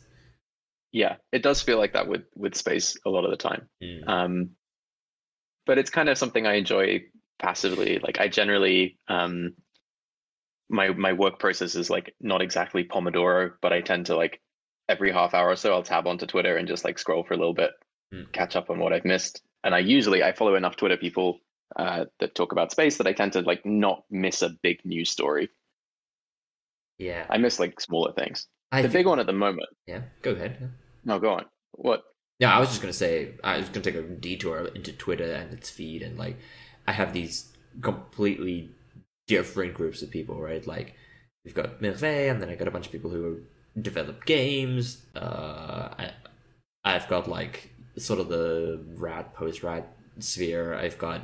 Yeah, it does feel like that with with space a lot of the time. Mm. um, but it's kind of something I enjoy passively. Like I generally, um, my my work process is like not exactly Pomodoro, but I tend to like every half hour or so I'll tab onto Twitter and just like scroll for a little bit, Mm. catch up on what I've missed. And I usually I follow enough Twitter people uh, that talk about space that I tend to like not miss a big news story. Yeah, I miss like smaller things. I The big one at the moment. yeah. Go ahead. No, go on. What? Yeah, I was just gonna say I was gonna take a detour into Twitter and its feed, and like I have these completely different groups of people, right? Like we've got Merveille, and then I got a bunch of people who develop games. Uh, I, I've got like sort of the rat post rat sphere. I've got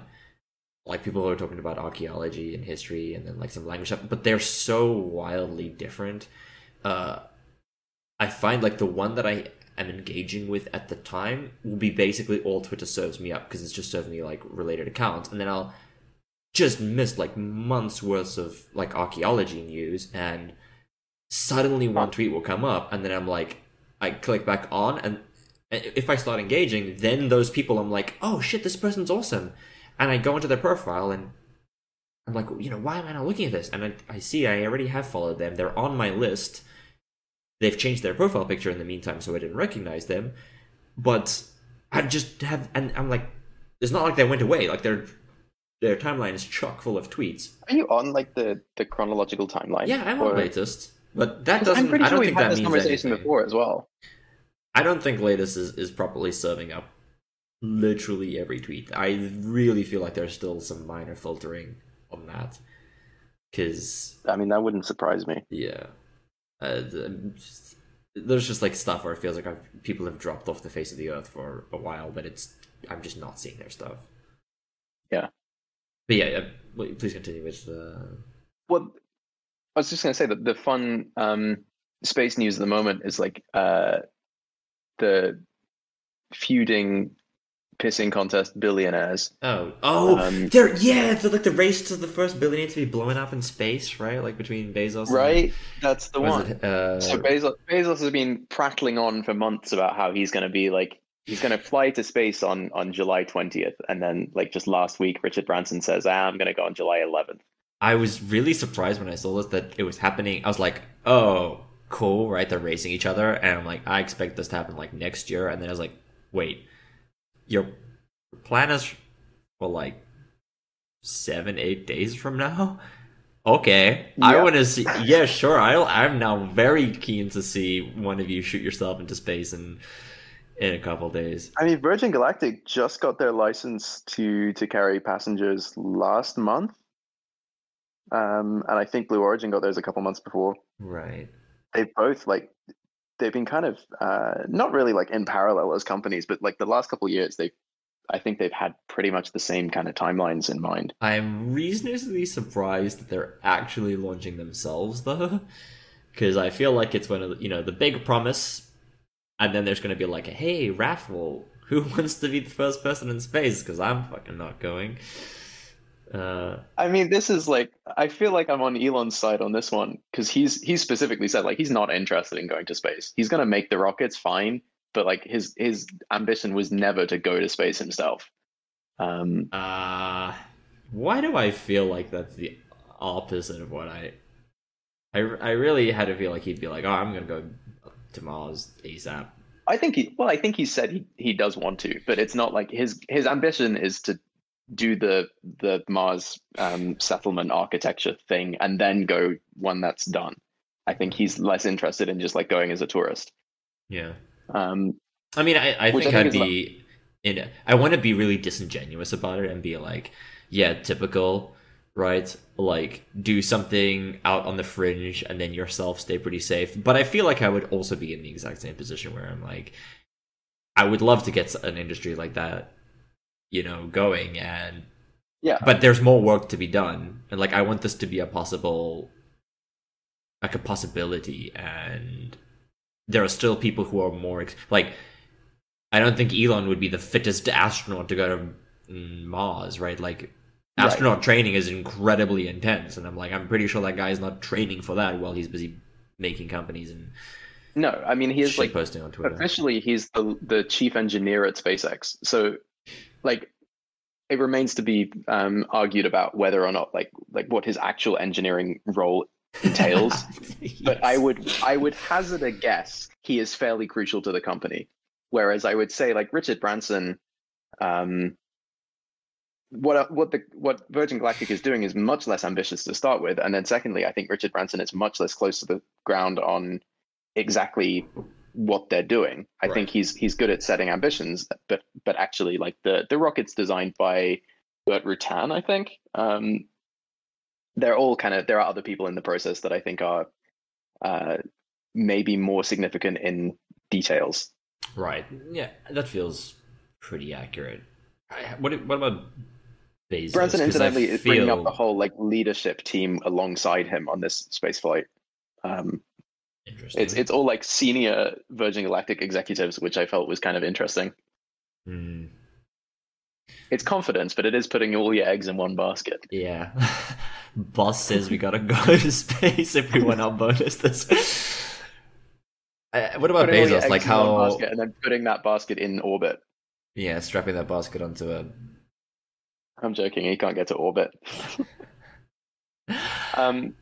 like people who are talking about archaeology and history, and then like some language stuff, but they're so wildly different. Uh, I find like the one that I am engaging with at the time will be basically all Twitter serves me up because it's just serving me like related accounts, and then I'll just miss like months worth of like archaeology news, and suddenly one tweet will come up, and then I'm like, I click back on, and if I start engaging, then those people I'm like, oh shit, this person's awesome, and I go into their profile and. I'm like, you know, why am I not looking at this? And I, I see I already have followed them. They're on my list they've changed their profile picture in the meantime, so I didn't recognize them. But I just have, and I'm like, it's not like they went away. Like their their timeline is chock full of tweets. Are you on like the the chronological timeline? Yeah, I'm Or- on latest. But that doesn't. I'm pretty I sure don't we've think had that this means conversation anything. before as well. I don't think Latest is, is properly serving up literally every tweet. I really feel like there's still some minor filtering on that. Because, I mean, that wouldn't surprise me. yeah. Uh, just- there's just like stuff where it feels like I've, people have dropped off the face of the earth for a while, but it's I'm just not seeing their stuff. Yeah. But yeah, wait, please continue with the. Well, I was just going to say that the fun um, space news at the moment is like uh, the feuding pissing contest billionaires. Oh, oh, Um, there, yeah, it's like the race to the first billionaire to be blown up in space, right? Like between Bezos, and- Right? That's the one. it, uh, So Bezos, Bezos has been prattling on for months about how he's going to be like he's going to fly to space on on July 20th, and then like just last week, Richard Branson says, ah, "I'm going to go on July 11th." I was really surprised when I saw this that it was happening. I was like, oh, cool, right? They're racing each other. And I'm like, I expect this to happen like next year. And then I was like, wait, your plan is for like seven, eight days from now? Okay. I want to see. Yeah, sure. I'll, I'm now very keen to see one of you shoot yourself into space in, in a couple days. I mean, Virgin Galactic just got their license to to carry passengers last month, um, and I think Blue Origin got theirs a couple months before. Right. They both like they've been kind of uh, not really like in parallel as companies, but like the last couple years, they I think they've had pretty much the same kind of timelines in mind. I'm reasonably surprised that they're actually launching themselves though, <laughs> because I feel like it's one of the, you know the big promise, and then there's going to be like a hey raffle, who <laughs> wants to be the first person in space? Because I'm fucking not going. Uh, I mean, this is like I feel like I'm on Elon's side on this one because he's he's specifically said like he's not interested in going to space. He's going to make the rockets fine, but like his his ambition was never to go to space himself. Um, uh, why do I feel like that's the opposite of what I? I, I really had to feel like he'd be like, oh, I'm gonna go to Mars ASAP. I think he well, I think he said he he does want to, but it's not like his his ambition is to do the the Mars um, settlement architecture thing and then go when that's done. I think he's less interested in just like going as a tourist. Yeah. Um, I mean, I, I think I is be in. I want to be really disingenuous about it and be like, yeah, typical, right? Like, do something out on the fringe and then yourself stay pretty safe. But I feel like I would also be in the exact same position where I'm like, I would love to get an industry like that, you know, going and. Yeah. But there's more work to be done, and like I want this to be a possible, like a possibility, and there are still people who are more ex- like I don't think Elon would be the fittest astronaut to go to Mars, right? Like Right. astronaut training is incredibly intense, and I'm like, I'm pretty sure that guy's not training for that while he's busy making companies and no, I mean he is like posting on Twitter. officially he's the the chief engineer at SpaceX. So like it remains to be um, argued about whether or not like like what his actual engineering role entails. <laughs> but I would I would hazard a guess he is fairly crucial to the company. Whereas I would say like Richard Branson, um, what what the what Virgin Galactic is doing is much less ambitious to start with, and then secondly, I think Richard Branson is much less close to the ground on exactly what they're doing. I Right. think he's he's good at setting ambitions, but but actually like the the rockets designed by Burt Rutan, I think. Um, they're all kind of there are other people in the process that I think are uh, maybe more significant in details. right? Yeah, that feels pretty accurate. I, what what about Bezos? Branson incidentally is bringing up the whole like leadership team alongside him on this space flight. Um, Interesting. it's it's all like senior Virgin Galactic executives, which I felt was kind of interesting. Hmm. It's confidence, but it is putting all your eggs in one basket. Yeah. <laughs> Boss says we gotta go <laughs> to space if we want our bonus this. <laughs> Uh, what about Putting Bezos? Like eggs in one how? basket and then putting that basket in orbit. Yeah, strapping that basket onto a. I'm joking. He can't get to orbit. Um,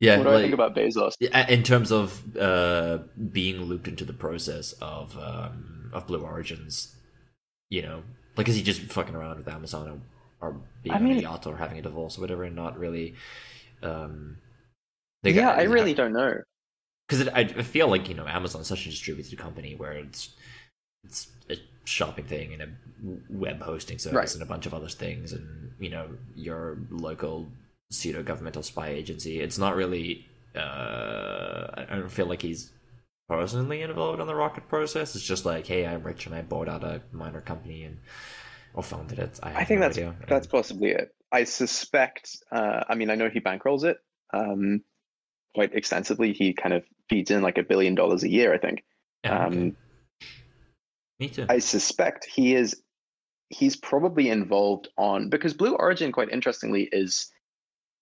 Yeah, what do I think about Bezos? In terms of uh, being looped into the process of um, of Blue Origins, you know, like is he just fucking around with Amazon or, or being I on mean- a yacht or having a divorce or whatever, and not really, um, They yeah, got- I really don't know. because I, I feel like you know Amazon's such a distributed company where it's it's a shopping thing and a web hosting service Right. and a bunch of other things and you know your local pseudo governmental spy agency. It's not really. Uh, I don't feel like he's personally involved in the rocket process. It's just like, hey, I'm rich and I bought out a minor company and or founded it. I, I think no that's idea. that's And- possibly it. I suspect. Uh, I mean, I know he bankrolls it um, quite extensively. He kind of feeds in like a billion dollars a year. I think. yeah, okay. Um, Me too. I suspect he is. He's probably involved on because Blue Origin, quite interestingly, is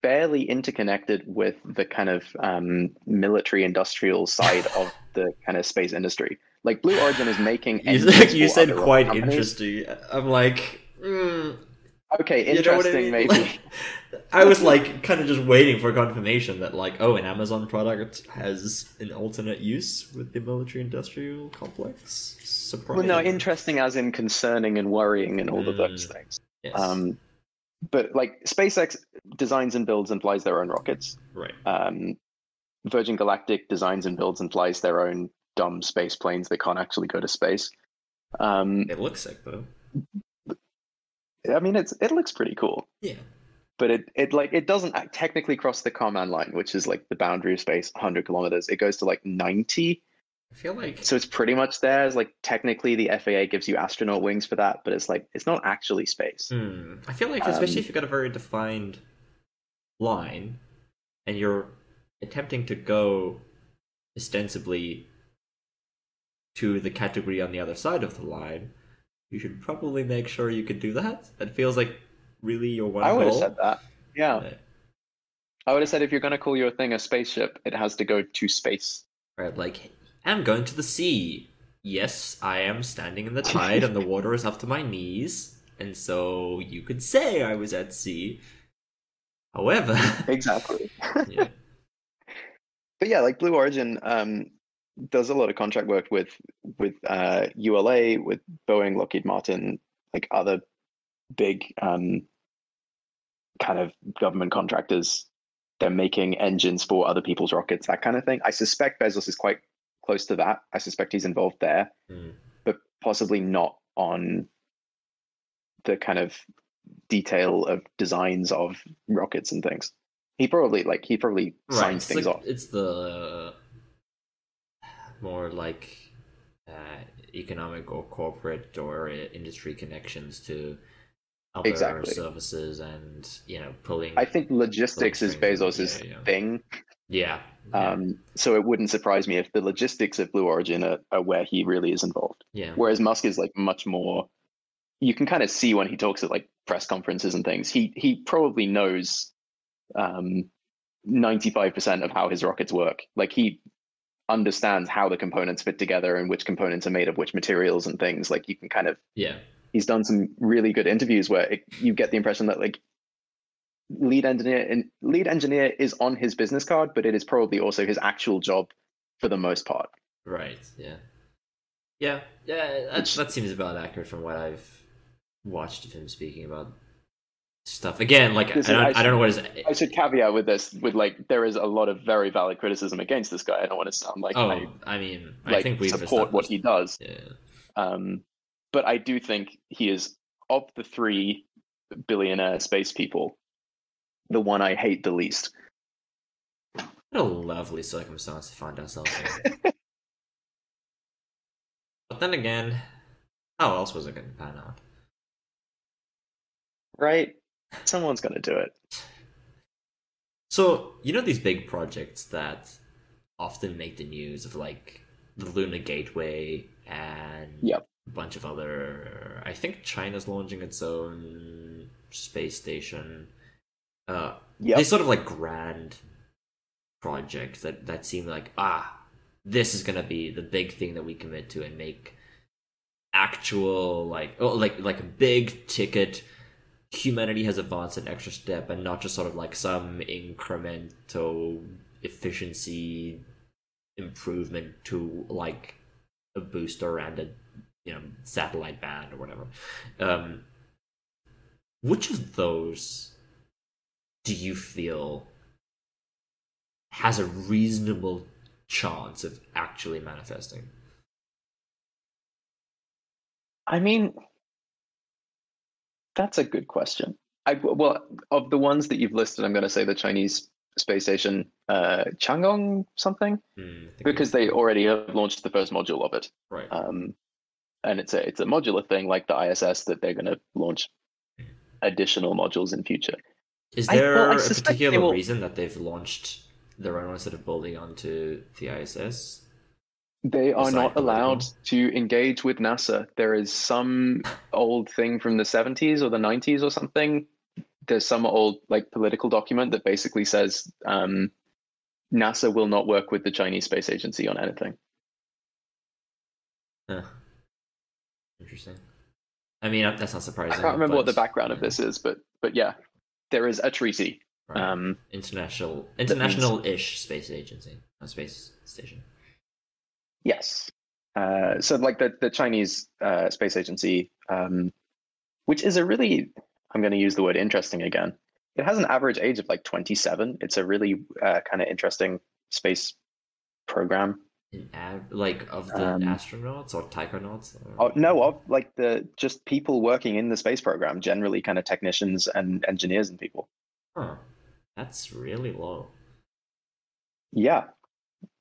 fairly interconnected with the kind of um, military industrial side of <laughs> the kind of space industry. Like Blue Origin is making. you said, you said quite companies. interesting. I'm like, mm, Okay, you know I interesting, mean? maybe. Like, <laughs> I was like kind of just waiting for confirmation that like, oh, an Amazon product has an alternate use with the military industrial complex. Surprise. Well, no, interesting as in concerning and worrying and all of those Mm. things. Yes. Um, but like SpaceX designs and builds and flies their own rockets. right. Um, Virgin Galactic designs and builds and flies their own dumb space planes that can't actually go to space. Um, It looks sick though. I mean, it's it looks pretty cool, Yeah. but it it like it doesn't technically cross the Kármán line, which is like the boundary of space, 100 kilometers. It goes to like 90, I feel like so it's pretty much there. It's like technically the FAA gives you astronaut wings for that, but it's like it's not actually space. Hmm. I feel like, especially Um, if you've got a very defined line, and you're attempting to go ostensibly to the category on the other side of the line, you should probably make sure you can do that. That feels like really your one I would have said that. Yeah. Uh, I would have said if you're going to call your thing a spaceship, it has to go to space. Right, like I'm going to the sea. Yes, I am standing in the tide, and the <laughs> water is up to my knees, and so you could say I was at sea. However, <laughs> Exactly. yeah. but yeah, like Blue Origin um, does a lot of contract work with with uh, ULA, with Boeing, Lockheed Martin, like other big um, kind of government contractors. They're making engines for other people's rockets, that kind of thing. I suspect Bezos is quite close to that. I suspect he's involved there, Hmm. but possibly not on the kind of detail of designs of rockets and things. He probably like he probably right. signs It's, things like- off. it's the more like uh, economic or corporate or uh, industry connections to other Exactly. services, and you know, pulling. I think logistics is Bezos's yeah, yeah. thing. Yeah. Um, so it wouldn't surprise me if the logistics of Blue Origin are, are where he really is involved. yeah. Whereas Musk is like much more. You can kind of see when he talks at like press conferences and things. He he probably knows ninety five percent of how his rockets work. Like he understands how the components fit together and which components are made of which materials and things. Like you can kind of Yeah. he's done some really good interviews where it, you get the impression that like lead engineer and lead engineer is on his business card, but it is probably also his actual job for the most part. Right. Yeah. Yeah. Yeah. That, that seems about accurate from what I've watched of him speaking about stuff. Again, like I don't, I I, don't know what is. I should caveat with this with like there is a lot of very valid criticism against this guy. I don't want to sound like oh, I I mean, I like think we've support what he does. Yeah. Um, but I do think he is of the three billionaire space people, the one I hate the least. What a lovely circumstance to find ourselves in. <laughs> but then again, how else was it going to pan out? Right? Someone's gonna do it. So you know these big projects that often make the news of like the Lunar Gateway and Yep. a bunch of other. I think China's launching its own space station. Uh, Yep. They sort of like grand projects that that seem like ah, this is gonna be the big thing that we commit to and make actual like oh like like a big ticket humanity has advanced an extra step and not just sort of like some incremental efficiency improvement to like a booster and a you know satellite band or whatever um which of those do you feel has a reasonable chance of actually manifesting? I mean, that's a good question. I well, of the ones that you've listed, I'm going to say the Chinese space station, uh, Chang'e something, Hmm, think because they already have launched the first module of it. right. Um, and it's a it's a modular thing like the ISS that they're going to launch additional modules in future. Is I- well, there I a particular will- reason that they've launched their own instead of building onto the ISS? They are not allowed political. to engage with NASA. There is some old thing from the 70s or the 90s or something. There's some old like political document that basically says um, NASA will not work with the Chinese Space Agency on anything. Huh. Interesting. I mean, that's not surprising. I surprising. can't remember what the but, background of this is, but but yeah, there is a treaty. right. Um, international, international-ish space agency, a space station. Yes. Uh, so like the the Chinese uh, space agency, um, which is a really, I'm going to use the word interesting again. It has an average age of like 27. It's a really uh, kind of interesting space program. An av- like of the Um, astronauts or taikonauts? Or... Oh, no, of like the just people working in the space program, generally kind of technicians and engineers and people. Huh. That's really low. Yeah,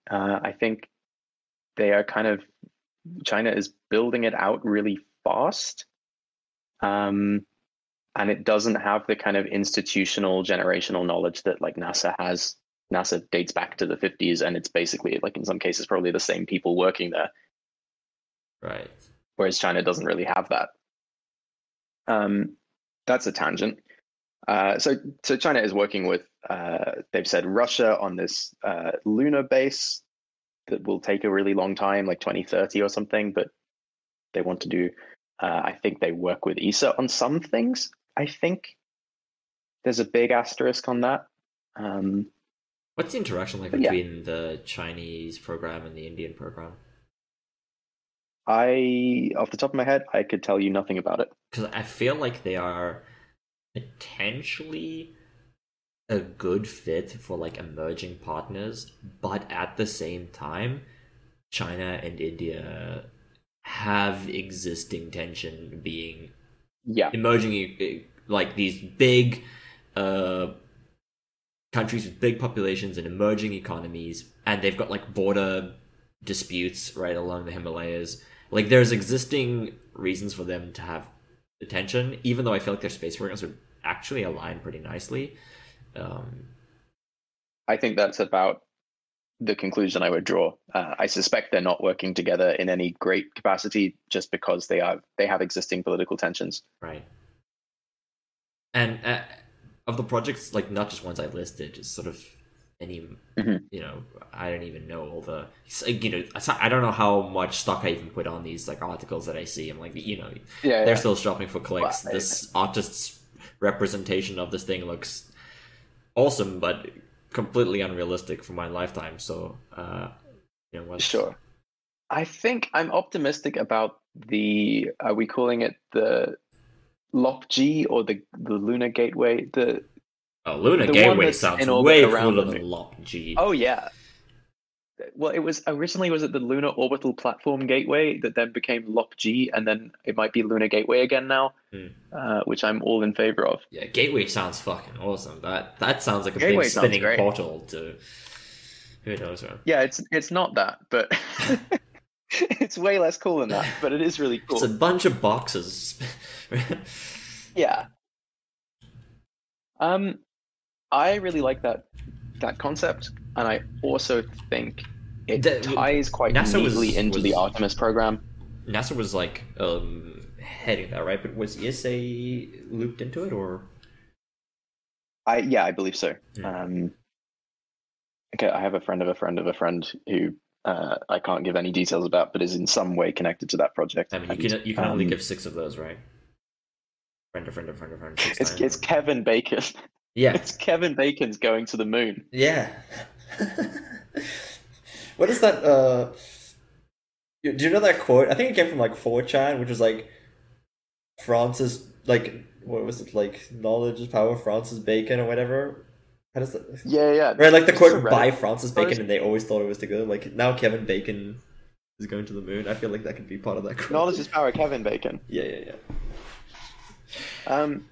uh, I think they are kind of China is building it out really fast, um, and it doesn't have the kind of institutional generational knowledge that like NASA has. NASA dates back to the 50s, and it's basically like in some cases probably the same people working there, Right. whereas China doesn't really have that. Um, that's a tangent. Uh, so, so China is working with. Uh, they've said Russia on this uh, lunar base that will take a really long time, like 2030 or something. But they want to do. Uh, I think they work with ESA on some things. I think there's a big asterisk on that. Um, What's the interaction like But yeah. between the Chinese program and the Indian program? I, off the top of my head, I could tell you nothing about it. Because I feel like they are potentially a good fit for like emerging partners, but at the same time, China and India have existing tension being Yeah, emerging e- like these big uh countries with big populations and emerging economies and they've got like border disputes right along the himalayas like there's existing reasons for them to have attention even though i feel like their space programs would actually align pretty nicely um I think that's about the conclusion I would draw. Uh, I suspect they're not working together in any great capacity just because they are they have existing political tensions. right and uh, of the projects like not just ones i listed just sort of any Mhm. you know i don't even know all the you know i don't know how much stock i even put on these like articles that i see i'm like you know Yeah, they're still shopping for clicks this artist's representation of this thing looks awesome but completely unrealistic for my lifetime so uh you know what sure. I think I'm optimistic about the. Are we calling it the LOP G or the the Lunar Gateway? The oh luna The gateway sounds way cooler than lop g oh yeah. Well, it was originally was it the Lunar Orbital Platform Gateway that then became LOP G, and then it might be Lunar Gateway again now, Hmm. uh, which I'm all in favor of. Yeah, Gateway sounds fucking awesome. That that sounds like a Gateway big spinning portal to who knows where. Yeah, it's it's not that, but <laughs> <laughs> <laughs> it's way less cool than that. But it is really cool. It's a bunch of boxes. <laughs> Yeah. Um, I really like that that concept, and I also think it That- ties quite NASA was- neatly into the was- Artemis program. NASA was like um heading that right, but was ESA looped into it or? I yeah, I believe so. Hmm. Um, okay, I have a friend of a friend of a friend who uh, I can't give any details about, but is in some way connected to that project. I mean, you And, can you can only um, give six of those, right? Friend, a friend, a friend, a friend. Six It's times. it's Kevin Bacon. yeah, <laughs> It's Kevin Bacon's going to the moon. yeah. <laughs> what is that? Uh, do you know that quote? I think it came from like 4chan, which was like Francis, like what was it like? Knowledge is power, Francis Bacon or whatever. How does that? Yeah, yeah. Right, like the This is a quote by Francis Bacon, post. and they always thought it was to go. Like now, Kevin Bacon is going to the moon. I feel like that could be part of that quote. Knowledge is power, Kevin Bacon. Yeah, yeah, yeah. Um,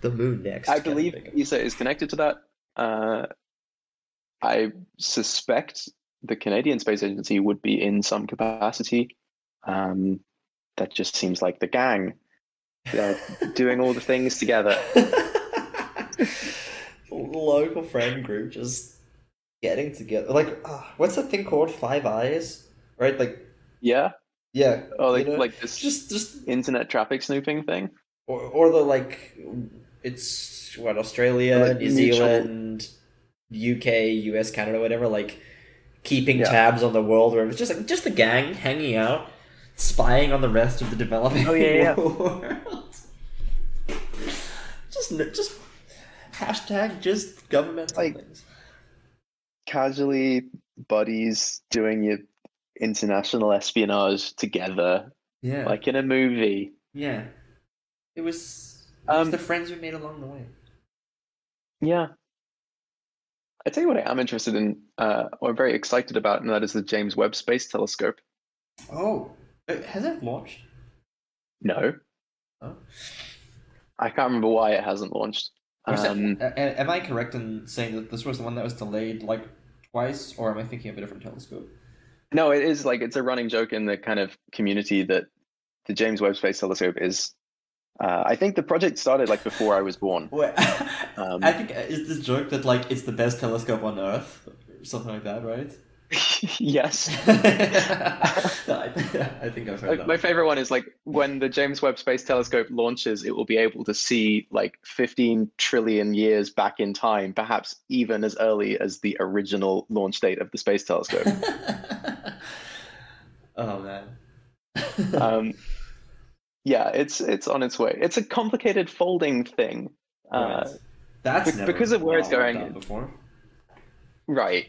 The moon next. I Kevin believe Bacon. ESA is connected to that. Uh, I suspect the Canadian Space Agency would be in some capacity. Um, that just seems like the gang. They're <laughs> doing all the things together. <laughs> Local friend group just getting together. Like, uh, what's that thing called? Five Eyes, right? Like, Yeah. yeah. Oh, like you know? like this just, just, internet traffic snooping thing. or, or the like, it's what Australia, Like New mutual- Zealand, UK, US, Canada, whatever. Like, keeping Yeah. tabs on the world, where it's just like just the gang hanging out, spying on the rest of the developing Oh, yeah, yeah. <laughs> just, just hashtag just governmental Like- things. Casually buddies doing your international espionage together, Yeah, like in a movie. yeah. It was, it was Um, the friends we made along the way. Yeah. I tell you what I am interested in, uh, or very excited about, and that is the James Webb Space Telescope. Oh, has it launched? No, Oh. I can't remember why it hasn't launched. Um, am I correct in saying that this was the one that was delayed like twice, or am I thinking of a different telescope? no, it is like it's a running joke in the kind of community that the James Webb Space Telescope is. Uh, I think the project started like before I was born. <laughs> Wait, Um, I think uh, is this joke that like it's the best telescope on Earth, something like that, right? <laughs> yes. <laughs> <laughs> I, I think I've heard that. my favorite one is like when the James Webb Space Telescope launches, it will be able to see like 15 trillion years back in time, perhaps even as early as the original launch date of the Space Telescope. oh man. um, yeah, it's it's on its way. It's a complicated folding thing, uh, That's be- never because of where it's going- before. right?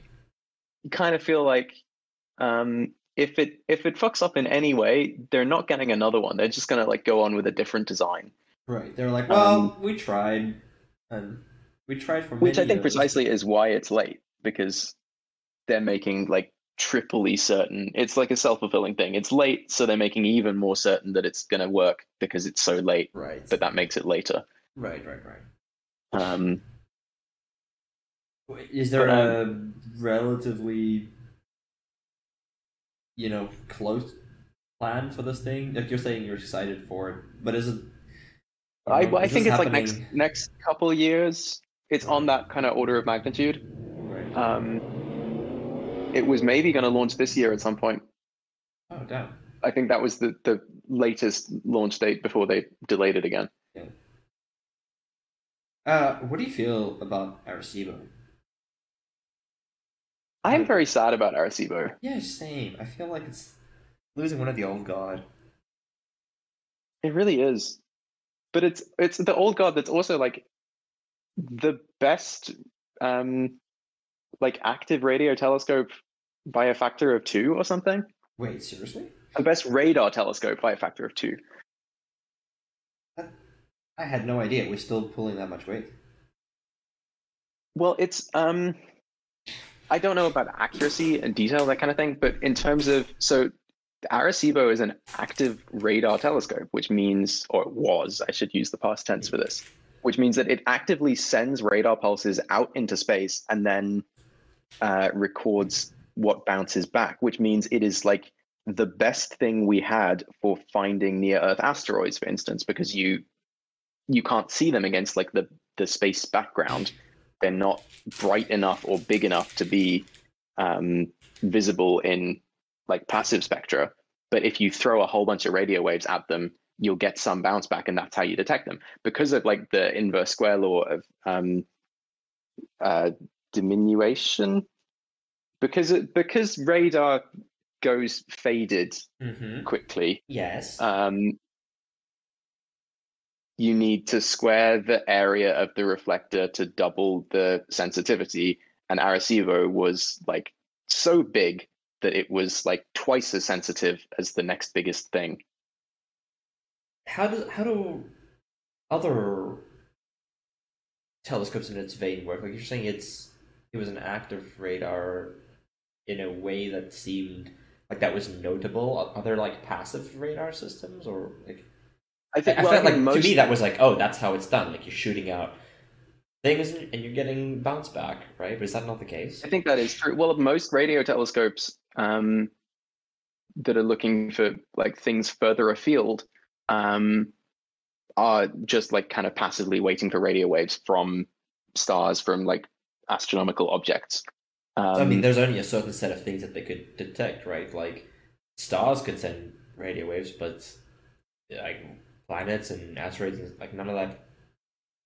You kind of feel like um, if it if it fucks up in any way, they're not getting another one. They're just gonna like go on with a different design. Right. They're like, well, Um, we tried, and we tried for which I think years. precisely is why it's late because they're making like triply certain it's like a self-fulfilling thing it's late so they're making even more certain that it's to work because it's so late Right. but that makes it later Right. Right. Right. um Is there But, a relatively, you know, close plan for this thing? Like you're saying, you're excited for it, but is it? i, know, I is think this it's like next next couple of years it's on that kind of order of magnitude Right. um it was maybe going to launch this year at some point oh damn. i think that was the the latest launch date before they delayed it again Yeah. Uh, what do you feel about Arecibo? I'm very sad about arecibo Yeah, same. I feel like it's losing one of the old god. It really is. But it's it's the old god that's also like the best um like active radio telescope by a factor of 2 or something. Wait, seriously? The best radar telescope by a factor of 2. I had no idea. We're still pulling that much weight. Well, it's um I don't know about accuracy and detail that kind of thing, but in terms of so Arecibo is an active radar telescope, which means or it was, I should use the past tense for this, which means that it actively sends radar pulses out into space and then uh, records what bounces back, which means it is like the best thing we had for finding near Earth asteroids, for instance, because you you can't see them against like the the space background. They're not bright enough or big enough to be um, visible in like passive spectra. But if you throw a whole bunch of radio waves at them, you'll get some bounce back, and that's how you detect them. Because of like the inverse square law of um, uh, diminution, because it, because radar goes faded Mm-hmm. quickly, Yes. um, you need to square the area of the reflector to double the sensitivity. And Arecibo was like so big that it was like twice as sensitive as the next biggest thing. how do how do other telescopes in its vein work? Like you're saying, it's it was an active radar in a way that seemed like that was notable. Are there like passive radar systems or like? I think I well, felt I like most, to me that was like, oh, that's how it's done. Like you're shooting out things and you're getting bounce back, right? But is that not the case? I think that is true. Well, most radio telescopes um, that are looking for like things further afield um, are just like kind of passively waiting for radio waves from stars from like astronomical objects. Um, So, I mean, there's only a certain set of things that they could detect, right? Like stars could send radio waves, but like planets and asteroids, and, like none of that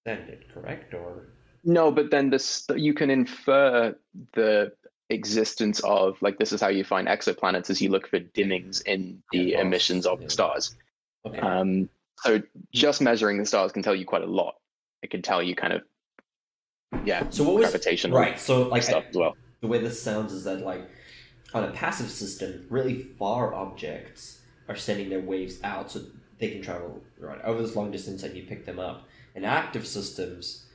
send it, correct? Or no, but then this you can infer the existence of like this is how you find exoplanets as you look for dimmings in the emissions of yeah. the stars. okay, Um, so just measuring the stars can tell you quite a lot. It can tell you kind of, yeah, so what was right? So like stuff I- as well. the way this sounds is that like on a passive system, really far objects are sending their waves out so they can travel right over this long distance and you pick them up. And active systems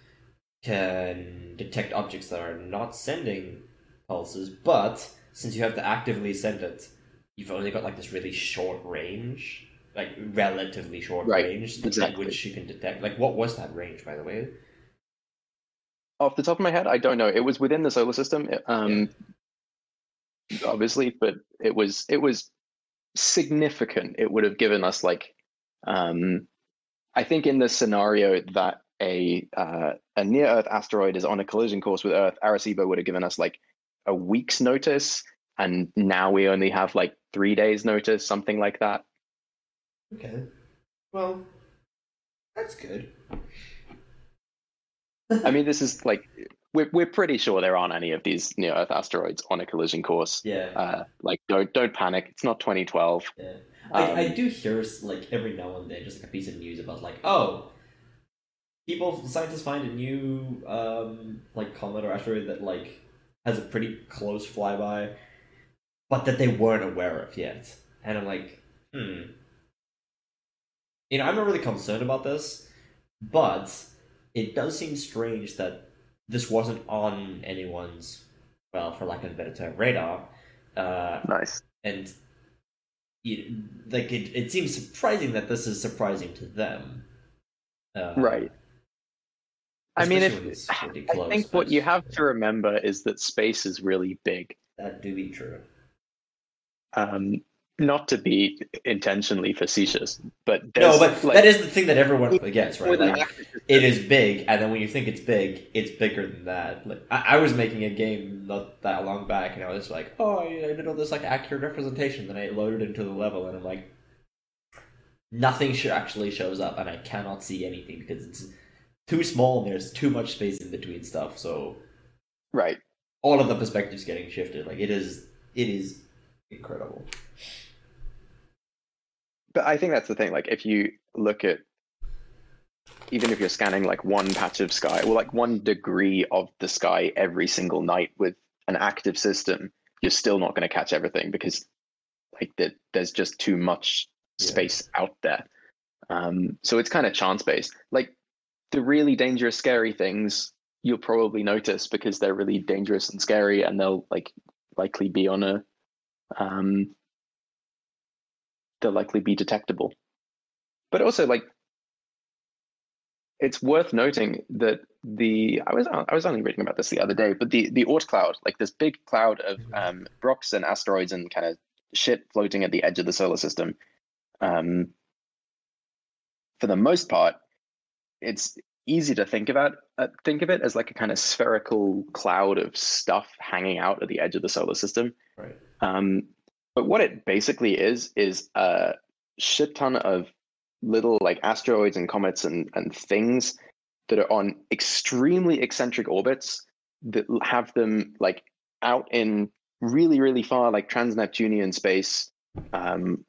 can detect objects that are not sending pulses, but since you have to actively send it, you've only got like this really short range, like relatively short Right, range, exactly. which you can detect. Like, what was that range, by the way? Off the top of my head, I don't know. It was within the solar system, um, obviously, but it was it was significant. It would have given us like, um, I think in the scenario that a uh, a near Earth asteroid is on a collision course with Earth, Arecibo would have given us like a week's notice, and now we only have like three days notice, something like that. Okay. Well, that's good. I mean, this is like we're we're pretty sure there aren't any of these near Earth asteroids on a collision course. Yeah. Uh, like, don't don't panic. It's not 2012. yeah. I, I um, do hear like every now and then just like a piece of news about like oh people scientists find a new um like comet or asteroid that like has a pretty close flyby but that they weren't aware of yet and i'm like hmm you know i'm not really concerned about this but it does seem strange that this wasn't on anyone's well for lack of a better term radar uh Nice. and you, like it, it seems surprising that this is surprising to them uh, Right. I mean, if it's pretty I think what you have to remember is that space is really big. that do be true Um, not to be intentionally facetious, but no but like, that is the thing that everyone forgets right? Like it is big and then when you think it's big it's bigger than that. Like I, I was making a game not that long back and i was like oh i I did all this like accurate representation then i loaded into the level and i'm like nothing sh- actually shows up and i cannot see anything because it's too small and there's too much space in between stuff so right. all of the perspectives getting shifted. Like it is it is incredible But I think that's the thing. Like, if you look at, even if you're scanning like one patch of sky or like one degree of the sky every single night with an active system, you're still not going to catch everything because, like, that there's just too much Yeah. space out there. Um, so it's kind of chance based. Like, the really dangerous, scary things you'll probably notice because they're really dangerous and scary, and they'll like likely be on a um, they'll likely be detectable. But also, like, it's worth noting that the I was I was only reading about this the other day, but the the Oort cloud, like this big cloud of um, rocks and asteroids and kind of shit floating at the edge of the solar system, um, for the most part, it's easy to think about uh, think of it as like a kind of spherical cloud of stuff hanging out at the edge of the solar system. right Um, but what it basically is is a shit ton of little like asteroids and comets and, and things that are on extremely eccentric orbits that have them like out in really really far like trans-Neptunian space um,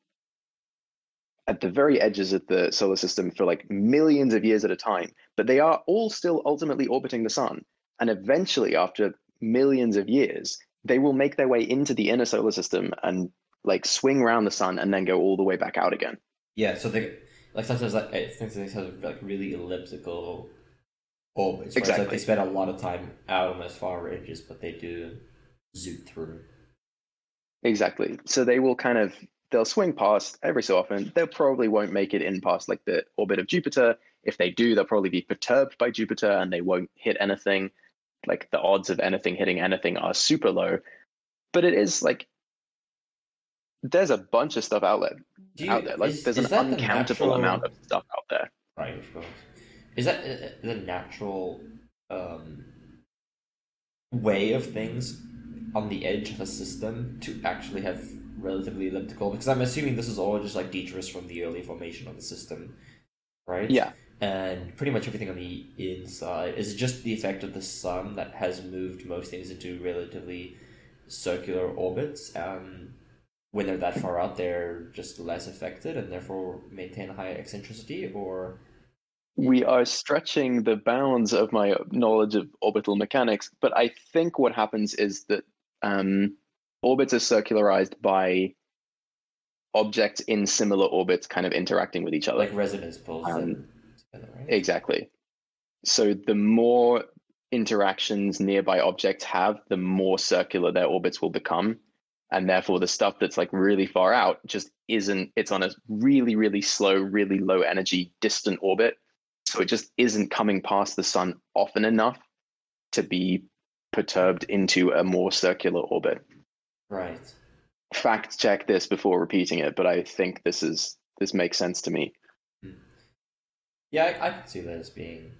at the very edges of the solar system for like millions of years at a time. But they are all still ultimately orbiting the sun. And eventually after millions of years they will make their way into the inner solar system and like swing around the sun and then go all the way back out again. Yeah, so they like sometimes like I think they have like really elliptical orbits. Exactly. Like they spend a lot of time out on those far ranges, but they do zoom through. Exactly. So they will kind of they'll swing past every so often. They probably won't make it in past like the orbit of Jupiter. If they do, they'll probably be perturbed by Jupiter and they won't hit anything. Like the odds of anything hitting anything are super low. But it is like there's a bunch of stuff out there. You- out there. Like is- there's is an the uncountable natural- amount of stuff out there. Right, of course. Is that uh, the natural um, way of things on the edge of a system to actually have relatively elliptical? Because I'm assuming this is all just like detritus from the early formation of the system, right? Yeah. And pretty much everything on the inside is it just the effect of the sun that has moved most things into relatively circular orbits. Um, when they're that far out, they're just less affected and therefore maintain a higher eccentricity, or we are stretching the bounds of my knowledge of orbital mechanics, but I think what happens is that um, orbits are circularized by objects in similar orbits kind of interacting with each other. like resonance pulls Um, right? Exactly. So the more interactions nearby objects have, the more circular their orbits will become. And therefore, the stuff that's like really far out just isn't, it's on a really, really slow, really low energy distant orbit. So it just isn't coming past the sun often enough to be perturbed into a more circular orbit. Right. Fact check this before repeating it, but I think this is this makes sense to me. Yeah, I, I could see that as being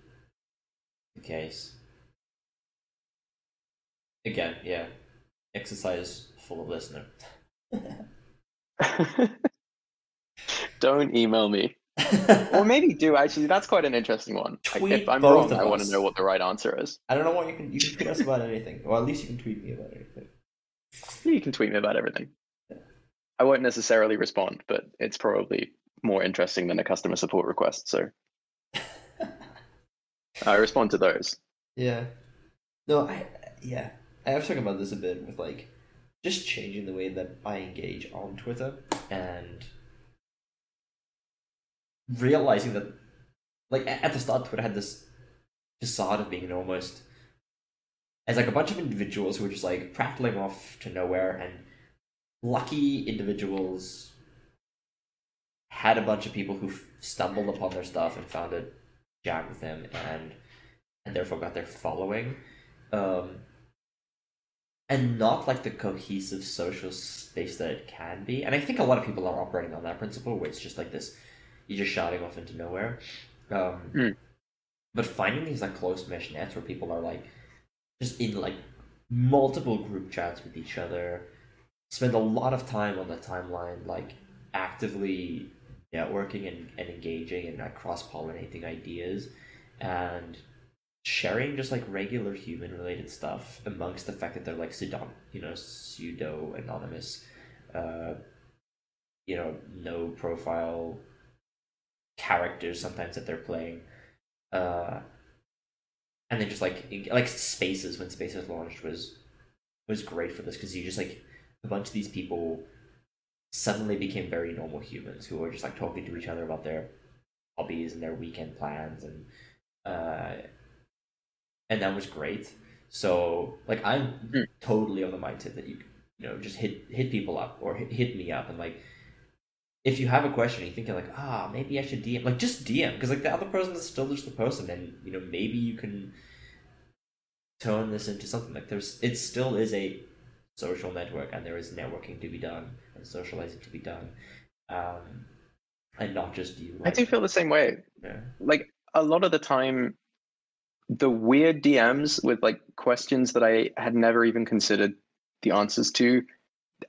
the case. Again, yeah. Exercise for the listener. Don't email me. <laughs> or maybe do actually. That's quite an interesting one. Like, Tweet if I'm wrong, I want to know what the right answer is. I don't know what you can you can tweet us about anything. Or at least you can tweet me about anything. You can tweet me about everything. I won't necessarily respond, but it's probably more interesting than a customer support request. So I respond to those. Yeah. No, I yeah. I was talking about this a bit with like just changing the way that I engage on Twitter and realizing that like at the start Twitter had this facade of being almost as like a bunch of individuals who were just like prattling off to nowhere and lucky individuals had a bunch of people who f- stumbled upon their stuff and found it jam with them and and therefore got their following. Um and not like the cohesive social space that it can be. And i think a lot of people are operating on that principle where it's just like this you're just shouting off into nowhere. Um Mm. but finding these like close mesh nets where people are like just in like multiple group chats with each other spend a lot of time on the timeline like actively networking and, and engaging and like cross-pollinating ideas and sharing just like regular human related stuff amongst the fact that they're like pseudo you know pseudo anonymous uh you know no profile characters sometimes that they're playing uh and then just like like spaces when spaces launched was was great for this because you just like a bunch of these people suddenly became very normal humans who were just like talking to each other about their hobbies and their weekend plans and uh and that was great so like i'm Mm. totally of the mindset that you you know just hit hit people up or hit, hit me up and like if you have a question you're thinking like ah maybe i should dm like just dm because like the other person is still just the person and you know maybe you can turn this into something like there's it still is a social network and there is networking to be done and socializing to be done um and not just you I do feel the same way. yeah Like a lot of the time, the weird DMs with like questions that I had never even considered the answers to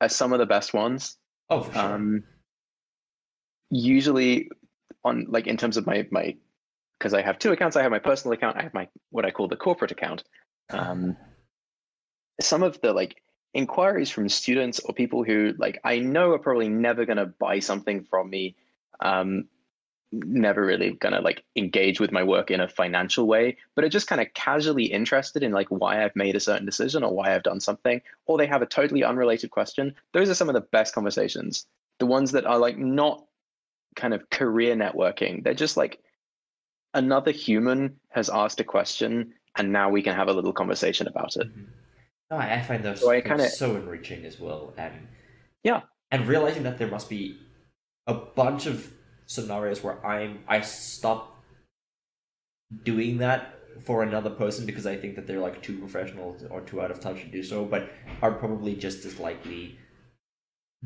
are some of the best ones. oh sure um usually on like in terms of my my because i have two accounts i have my personal account i have my what i call the corporate account um some of the like inquiries from students or people who like i know are probably never going to buy something from me um never really gonna like engage with my work in a financial way but are just kind of casually interested in like why i've made a certain decision or why i've done something or they have a totally unrelated question those are some of the best conversations the ones that are like not kind of career networking they're just like another human has asked a question, and now we can have a little conversation about it. Mhm. No, I find those So I kinda- so enriching as well, and Yeah. and realizing that there must be a bunch of scenarios where I'm I stop doing that for another person because I think that they're like too professional or too out of touch to do so, but are probably just as likely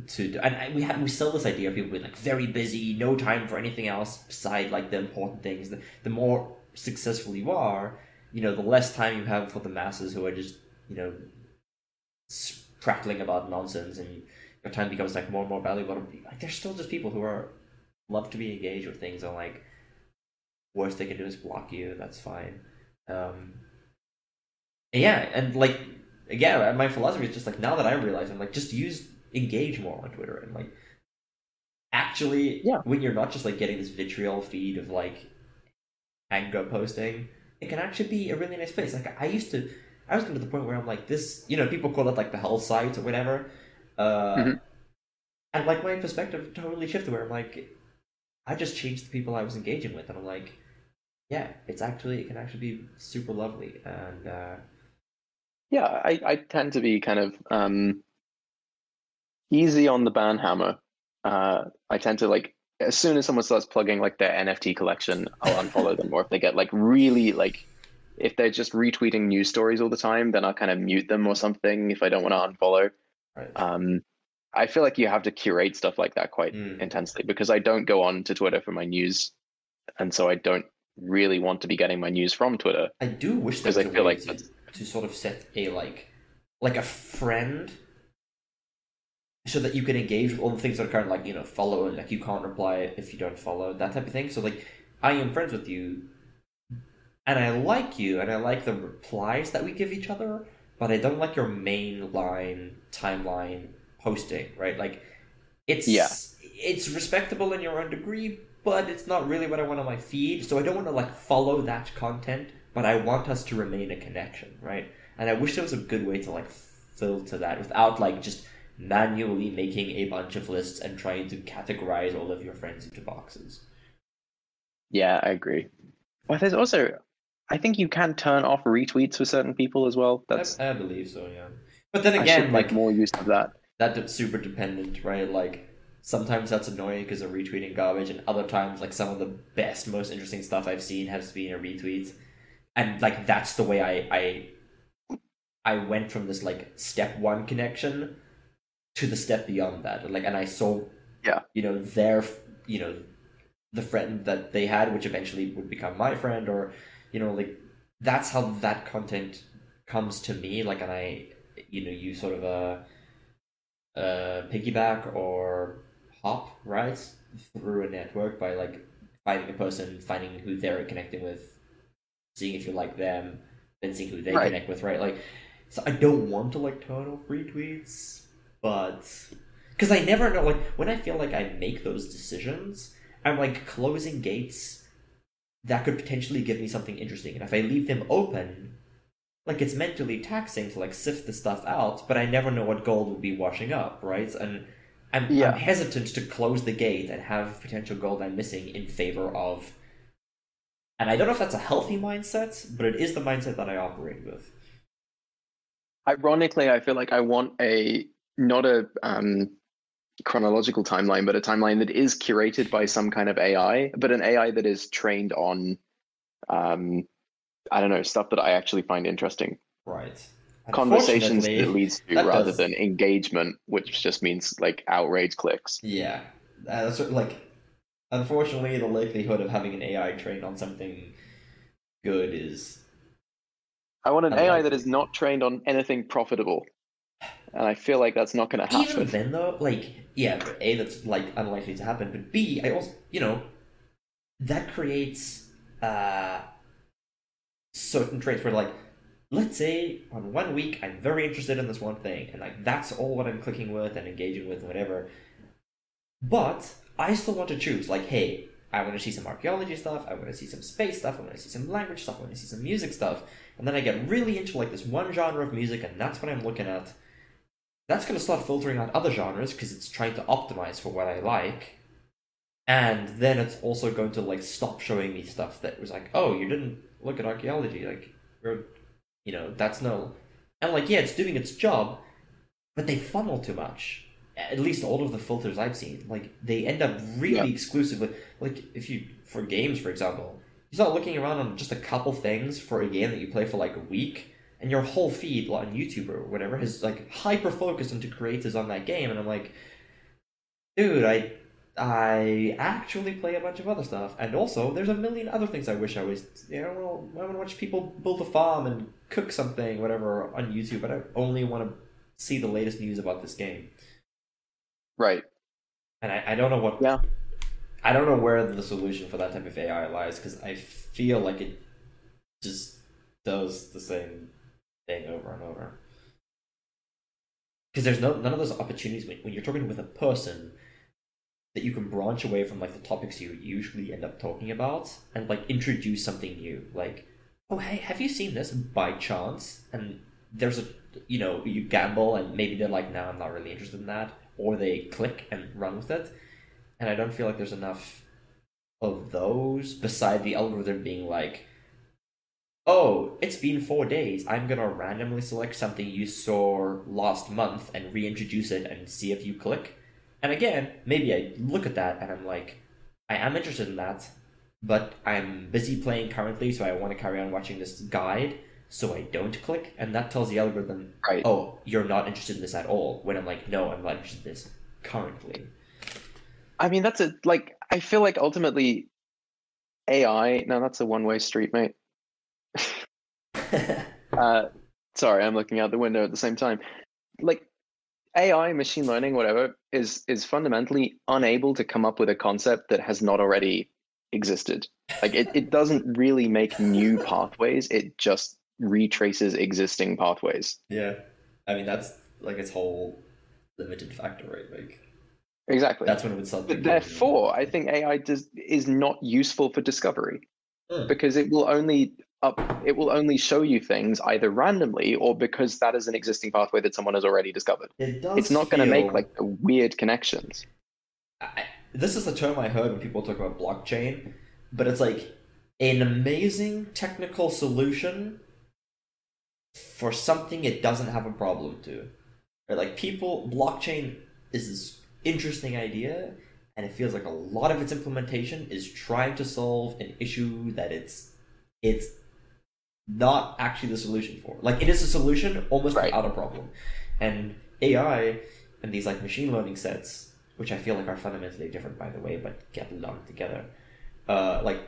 to do. And I, we have we sell this idea of people being like very busy, no time for anything else beside like the important things. The, the more successful you are, you know, the less time you have for the masses who are just you know prattling about nonsense, and your time becomes like more and more valuable. Like there's still just people who are love to be engaged with things, and like worst they can do is block you. That's fine. Um, yeah, and like again, my philosophy is just like now that I realize, I'm like just use engage more on Twitter and like actually, Yeah. when you're not just like getting this vitriol feed of like anger posting, it can actually be a really nice place. Like I used to, I was getting to the point where I'm like this, you know, people call it like the hell site or whatever, uh, Mhm. and like my perspective totally shifted where I'm like, I just changed the people I was engaging with, and I'm like, yeah, it's actually it can actually be super lovely, and uh, Yeah, I, I tend to be kind of um, easy on the ban hammer. Uh, I tend to like as soon as someone starts plugging like their NFT collection, I'll unfollow them. Or if they get like really like if they're just retweeting news stories all the time, then I'll kind of mute them or something if I don't want to unfollow. right. Um, I feel like you have to curate stuff like that quite Mm. intensely because I don't go on to Twitter for my news, and so I don't really want to be getting my news from Twitter. I do wish there Because was I a feel like to, to sort of set a like like a friend so that you can engage with all the things that are kind of like you know follow and like you can't reply if you don't follow that type of thing so like i am friends with you and i like you and i like the replies that we give each other but i don't like your main line timeline posting right like it's Yeah. it's respectable in your own degree but it's not really what i want on my feed so i don't want to like follow that content but i want us to remain a connection right and i wish there was a good way to like filter that without like just manually making a bunch of lists and trying to categorize all of your friends into boxes Yeah, I agree. Well, there's also, I think you can turn off retweets for certain people as well. That's I, I believe so yeah but then again make like more use of that. that's super dependent, right? Like sometimes that's annoying because they're retweeting garbage, and other times, like some of the best, most interesting stuff I've seen has been a retweet, and like that's the way I I I went from this like step one connection to the step beyond that, like, and I saw, Yeah. you know, their, you know, the friend that they had, which eventually would become my friend, or you know, like that's how that content comes to me, like, and I, you know, you sort of uh uh, piggyback or hop right through a network by like finding a person, finding who they're connecting with, seeing if you like them, then seeing who they Right. connect with, right? Like, so I don't want to like turn off retweets, but because I never know. Like when I feel like I make those decisions, I'm like closing gates that could potentially give me something interesting, and if I leave them open. Like it's mentally taxing to like sift the stuff out, but I never know what gold will be washing up, right? And I'm, Yeah. I'm hesitant to close the gate and have potential gold I'm missing in favor of. And I don't know if that's a healthy mindset, but it is the mindset that I operate with. Ironically, I feel like I want a not a um, chronological timeline, but a timeline that is curated by some kind of AI, but an AI that is trained on, um, I don't know, stuff that I actually find interesting. Right. Conversations that it leads to rather does- than engagement, which just means like outrage clicks. Yeah, uh, that's like. Unfortunately, the likelihood of having an AI trained on something good is I want an AI Unlikely. that is not trained on anything profitable. And I feel like that's not going to happen. even then though. Like, yeah, but a that's like unlikely to happen, but b I also you know that creates uh certain traits where like let's say on one week I'm very interested in this one thing and like that's all what I'm clicking with and engaging with and whatever. But I still want to choose like hey, I want to see some archaeology stuff, I want to see some space stuff, I want to see some language stuff, I want to see some music stuff. And then I get really into like this one genre of music and that's what I'm looking at. That's going to start filtering out other genres because it's trying to optimize for what I like. and then it's also going to like stop showing me stuff that was like, oh, you didn't look at archaeology, like, you know, that's null. And like, yeah, it's doing its job, but they funnel too much. At least all of the filters I've seen, like, they end up really Yeah. exclusively. Like, if you for games, for example, you start looking around on just a couple things for a game that you play for like a week, and your whole feed on YouTube or whatever has like hyper focused into creators on that game, and I'm like, dude, I I actually play a bunch of other stuff, and also there's a million other things I wish I was. You know, well, I want to watch people build a farm and cook something, whatever, on YouTube, but I only want to see the latest news about this game, Right. and I, I don't know what. Yeah. I don't know where the solution for that type of AI lies because I feel like it just does the same thing over and over. Because there's no none of those opportunities when, when you're talking with a person that you can branch away from like the topics you usually end up talking about and like introduce something new. Like, oh hey, have you seen this by chance? And there's a you know you gamble and maybe they're like, no, I'm not really interested in that, or they click and run with it and I don't feel like there's enough of those beside the algorithm being like, oh, it's been four days. I'm gonna randomly select something you saw last month and reintroduce it and see if you click. And again, maybe I look at that and I'm like, I am interested in that, but I'm busy playing currently, so I want to carry on watching this guide, so I don't click. And that tells the algorithm, Right. oh, you're not interested in this at all. When I'm like, no, I'm not interested in this currently. I mean, that's a like. I feel like ultimately, AI. No, that's a one-way street, mate. <laughs> Uh, sorry, I'm looking out the window at the same time. Like AI, machine learning, whatever, is is fundamentally unable to come up with a concept that has not already existed. Like it, it doesn't really make new <laughs> pathways. It just retraces existing pathways. Yeah, I mean that's like its whole limited factor, right? Like Exactly. that's when it would start. But therefore, I think AI does is not useful for discovery Hmm. because it will only up it will only show you things either randomly or because that is an existing pathway that someone has already discovered. it does. It's not going to make like weird connections. I, this is the term I heard when people talk about blockchain, but it's like an amazing technical solution for something it doesn't have a problem to. Right? Like people, blockchain is this interesting idea, and it feels like a lot of its implementation is trying to solve an issue that it's it's not actually the solution for. Like it is a solution almost Right. without a problem, and AI and these like machine learning sets, which I feel like are fundamentally different, by the way, but get lumped together. Uh, like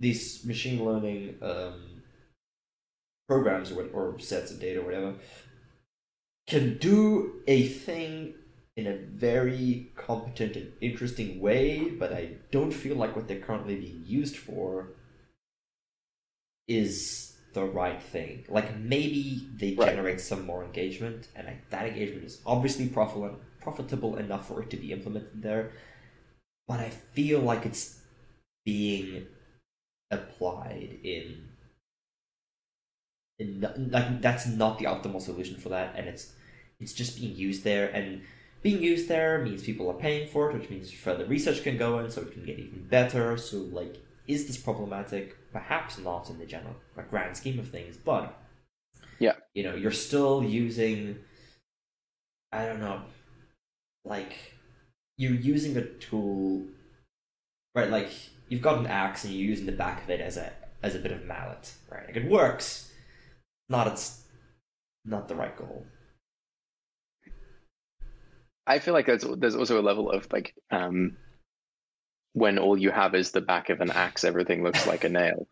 these machine learning um, programs or, or sets of data or whatever can do a thing in a very competent and interesting way, but I don't feel like what they're currently being used for is the right thing. Like maybe they Right. generate some more engagement, and I, that engagement is obviously profitable profitable enough for it to be implemented there. But I feel like it's being applied in in like that's not the optimal solution for that, and it's it's just being used there and being used there means people are paying for it which means further research can go in so it can get even better so like is this problematic perhaps not in the general like, grand scheme of things but Yeah. you know you're still using i don't know like you're using a tool right like you've got an axe and you're using the back of it as a as a bit of mallet right like it works not it's not the right goal I feel like there's there's also a level of like um, when all you have is the back of an axe, everything looks like a nail.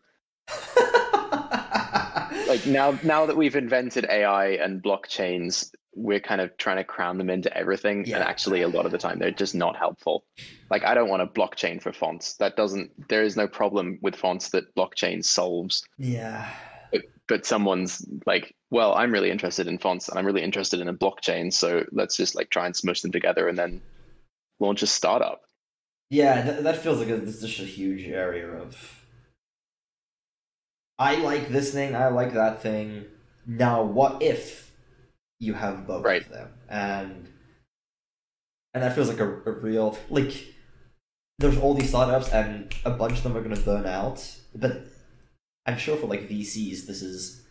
Like now now that we've invented AI and blockchains, we're kind of trying to cram them into everything, Yeah. and actually a lot of the time they're just not helpful. Like I don't want a blockchain for fonts. That doesn't. There is no problem with fonts that blockchain solves. yeah but someone's like, well, I'm really interested in fonts and I'm really interested in a blockchain, so let's just like try and smush them together and then launch a startup. Yeah, that, that feels like a, this is just a huge area of. I like this thing. I like that thing. Now, what if you have both Right. of them? And and that feels like a, a real like. there's all these startups, and a bunch of them are going to burn out. But I'm sure for like VCs, this is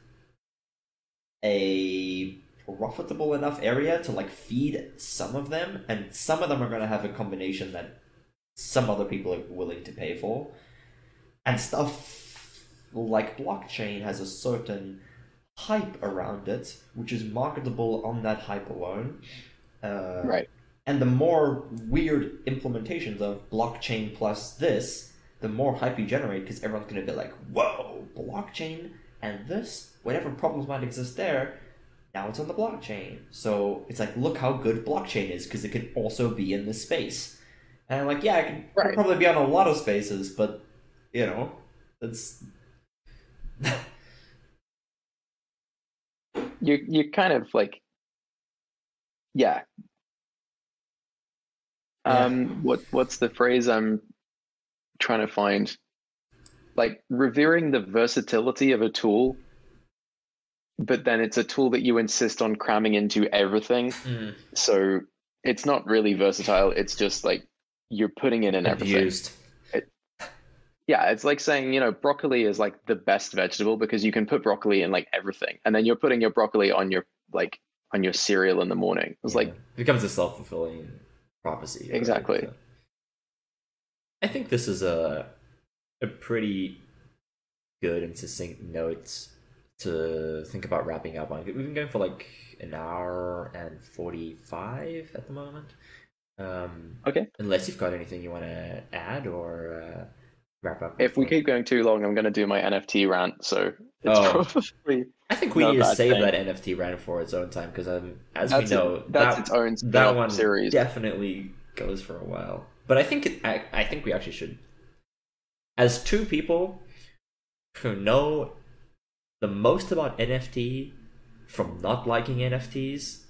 a profitable enough area to like feed some of them, and some of them are going to have a combination that some other people are willing to pay for, and stuff like blockchain has a certain hype around it, which is marketable on that hype alone. Uh, Right. And the more weird implementations of blockchain plus this, the more hype you generate because everyone's going to be like, whoa, blockchain and this, whatever problems might exist there, now it's on the blockchain. So it's like, look how good blockchain is because it can also be in this space. And I'm like, yeah, I could Right. probably be on a lot of spaces, but, you know, that's. <laughs> you you kind of like yeah Yeah. um what what's the phrase i'm trying to find like revering the versatility of a tool but then it's a tool that you insist on cramming into everything Mm, so it's not really versatile it's just like you're putting it in everything abused. yeah it's like saying you know broccoli is like the best vegetable because you can put broccoli in like everything and then you're putting your broccoli on your like on your cereal in the morning it's like it becomes a self fulfilling prophecy. right? Exactly. I think this is a a pretty good and succinct note to think about wrapping up on. We've been going for like an hour and forty five at the moment. Um, Okay. Unless you've got anything you want to add or uh, wrap up. if we keep going too long i'm going to do my nft rant so it's Oh. probably I think we need to save thing. that NFT rant for its own time because um, as that's, we know, that's that, its own that one series definitely goes for a while. But I think it, I, I think we actually should, as two people who know the most about NFT from not liking NFTs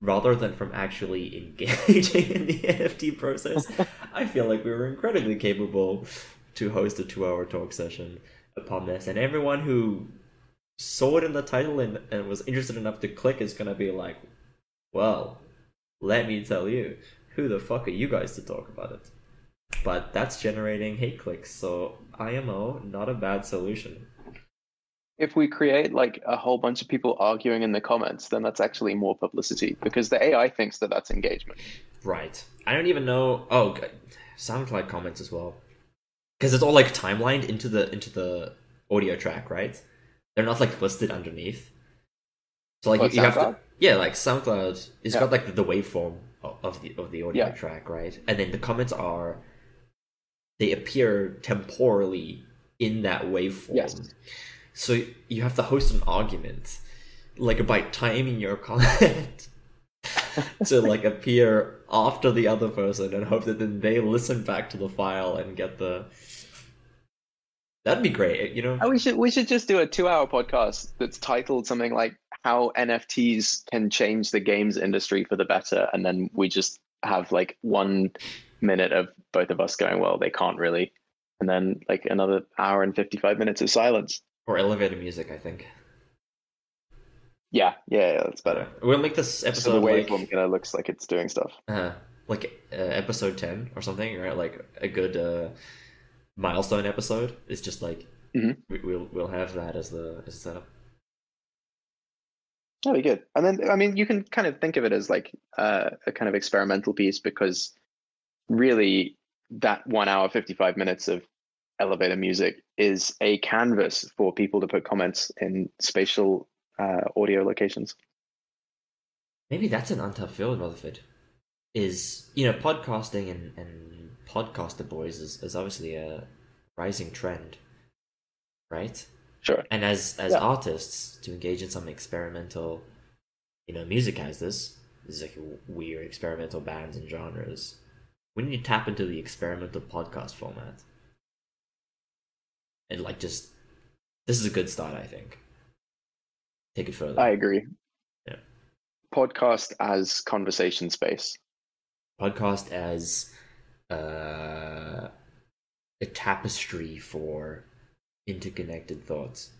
rather than from actually engaging in the <laughs> NFT process, <laughs> I feel like we were incredibly capable to host a two-hour talk session upon this, and everyone who saw it in the title and, and was interested enough to click is gonna be like, well, let me tell you, who the fuck are you guys to talk about it? But that's generating hate clicks, so IMO, not a bad solution. If we create like a whole bunch of people arguing in the comments then that's actually more publicity because the ai thinks that that's engagement Right. I don't even know. Oh, SoundCloud comments as well, because it's all like timelined into the into the audio track, right? They're not like listed underneath. So like What, you, you have to, yeah, like SoundCloud, it's Yeah. got like the, the waveform of the of the audio Yeah. track, right? And then the comments are they appear temporally in that waveform. Yes. So you have to host an argument, like by timing your comment <laughs> to like appear after the other person and hope that then they listen back to the file and get the. That'd be great, eh, you know. We should we should just do a two hour podcast that's titled something like how nfts can change the games industry for the better and then we just have like one minute of both of us going well they can't really and then like another hour and 55 minutes of silence Or elevator music, I think. yeah yeah, yeah that's better We'll make this so the episode like waveform kind of looks like it's doing stuff uh, like uh, episode ten or something, right? Like a good uh, milestone episode. It's just like Mhm. we, we'll we'll have that as the as a setup. That'd be good. And then, I mean, you can kind of think of it as like uh, a kind of experimental piece because really that one hour, 55 minutes of elevator music is a canvas for people to put comments in spatial uh, audio locations. Maybe that's an untapped field, Rutherford. Is you know podcasting and and podcaster boys is, is obviously a rising trend, right? Sure. And as as Yeah. artists to engage in some experimental, you know, music has this. This is like weird experimental bands and genres. Need to tap into the experimental podcast format. And like just this is a good start, I think. Take it further. I agree. Yeah. Podcast as conversation space. podcast as uh, a tapestry for interconnected thoughts.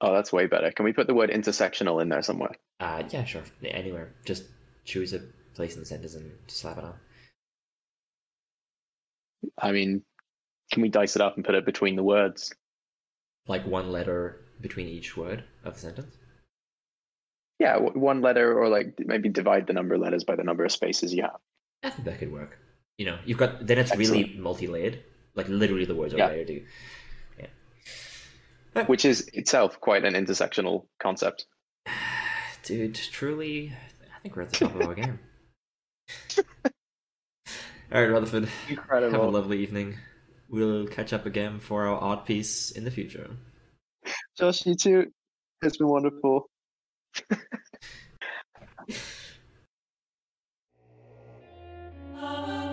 Oh, that's way better. Can we put the word intersectional in there somewhere? Uh, yeah, sure. Anywhere. Just choose a place in the sentence and slap it on. I mean, can we dice it up and put it between the words? Like one letter between each word of the sentence. Yeah, one letter, or like maybe divide the number of letters by the number of spaces you have. I think that could work. You know, you've got then it's really multi-layered. Like literally, the words are Yeah. layered. too. Which is itself quite an intersectional concept. <sighs> Dude, truly, I think we're at the top of our game. <laughs> All right, Rutherford. Incredible. Have a lovely evening we'll catch up again for our art piece in the future. Josh, you too. It's been wonderful. <laughs>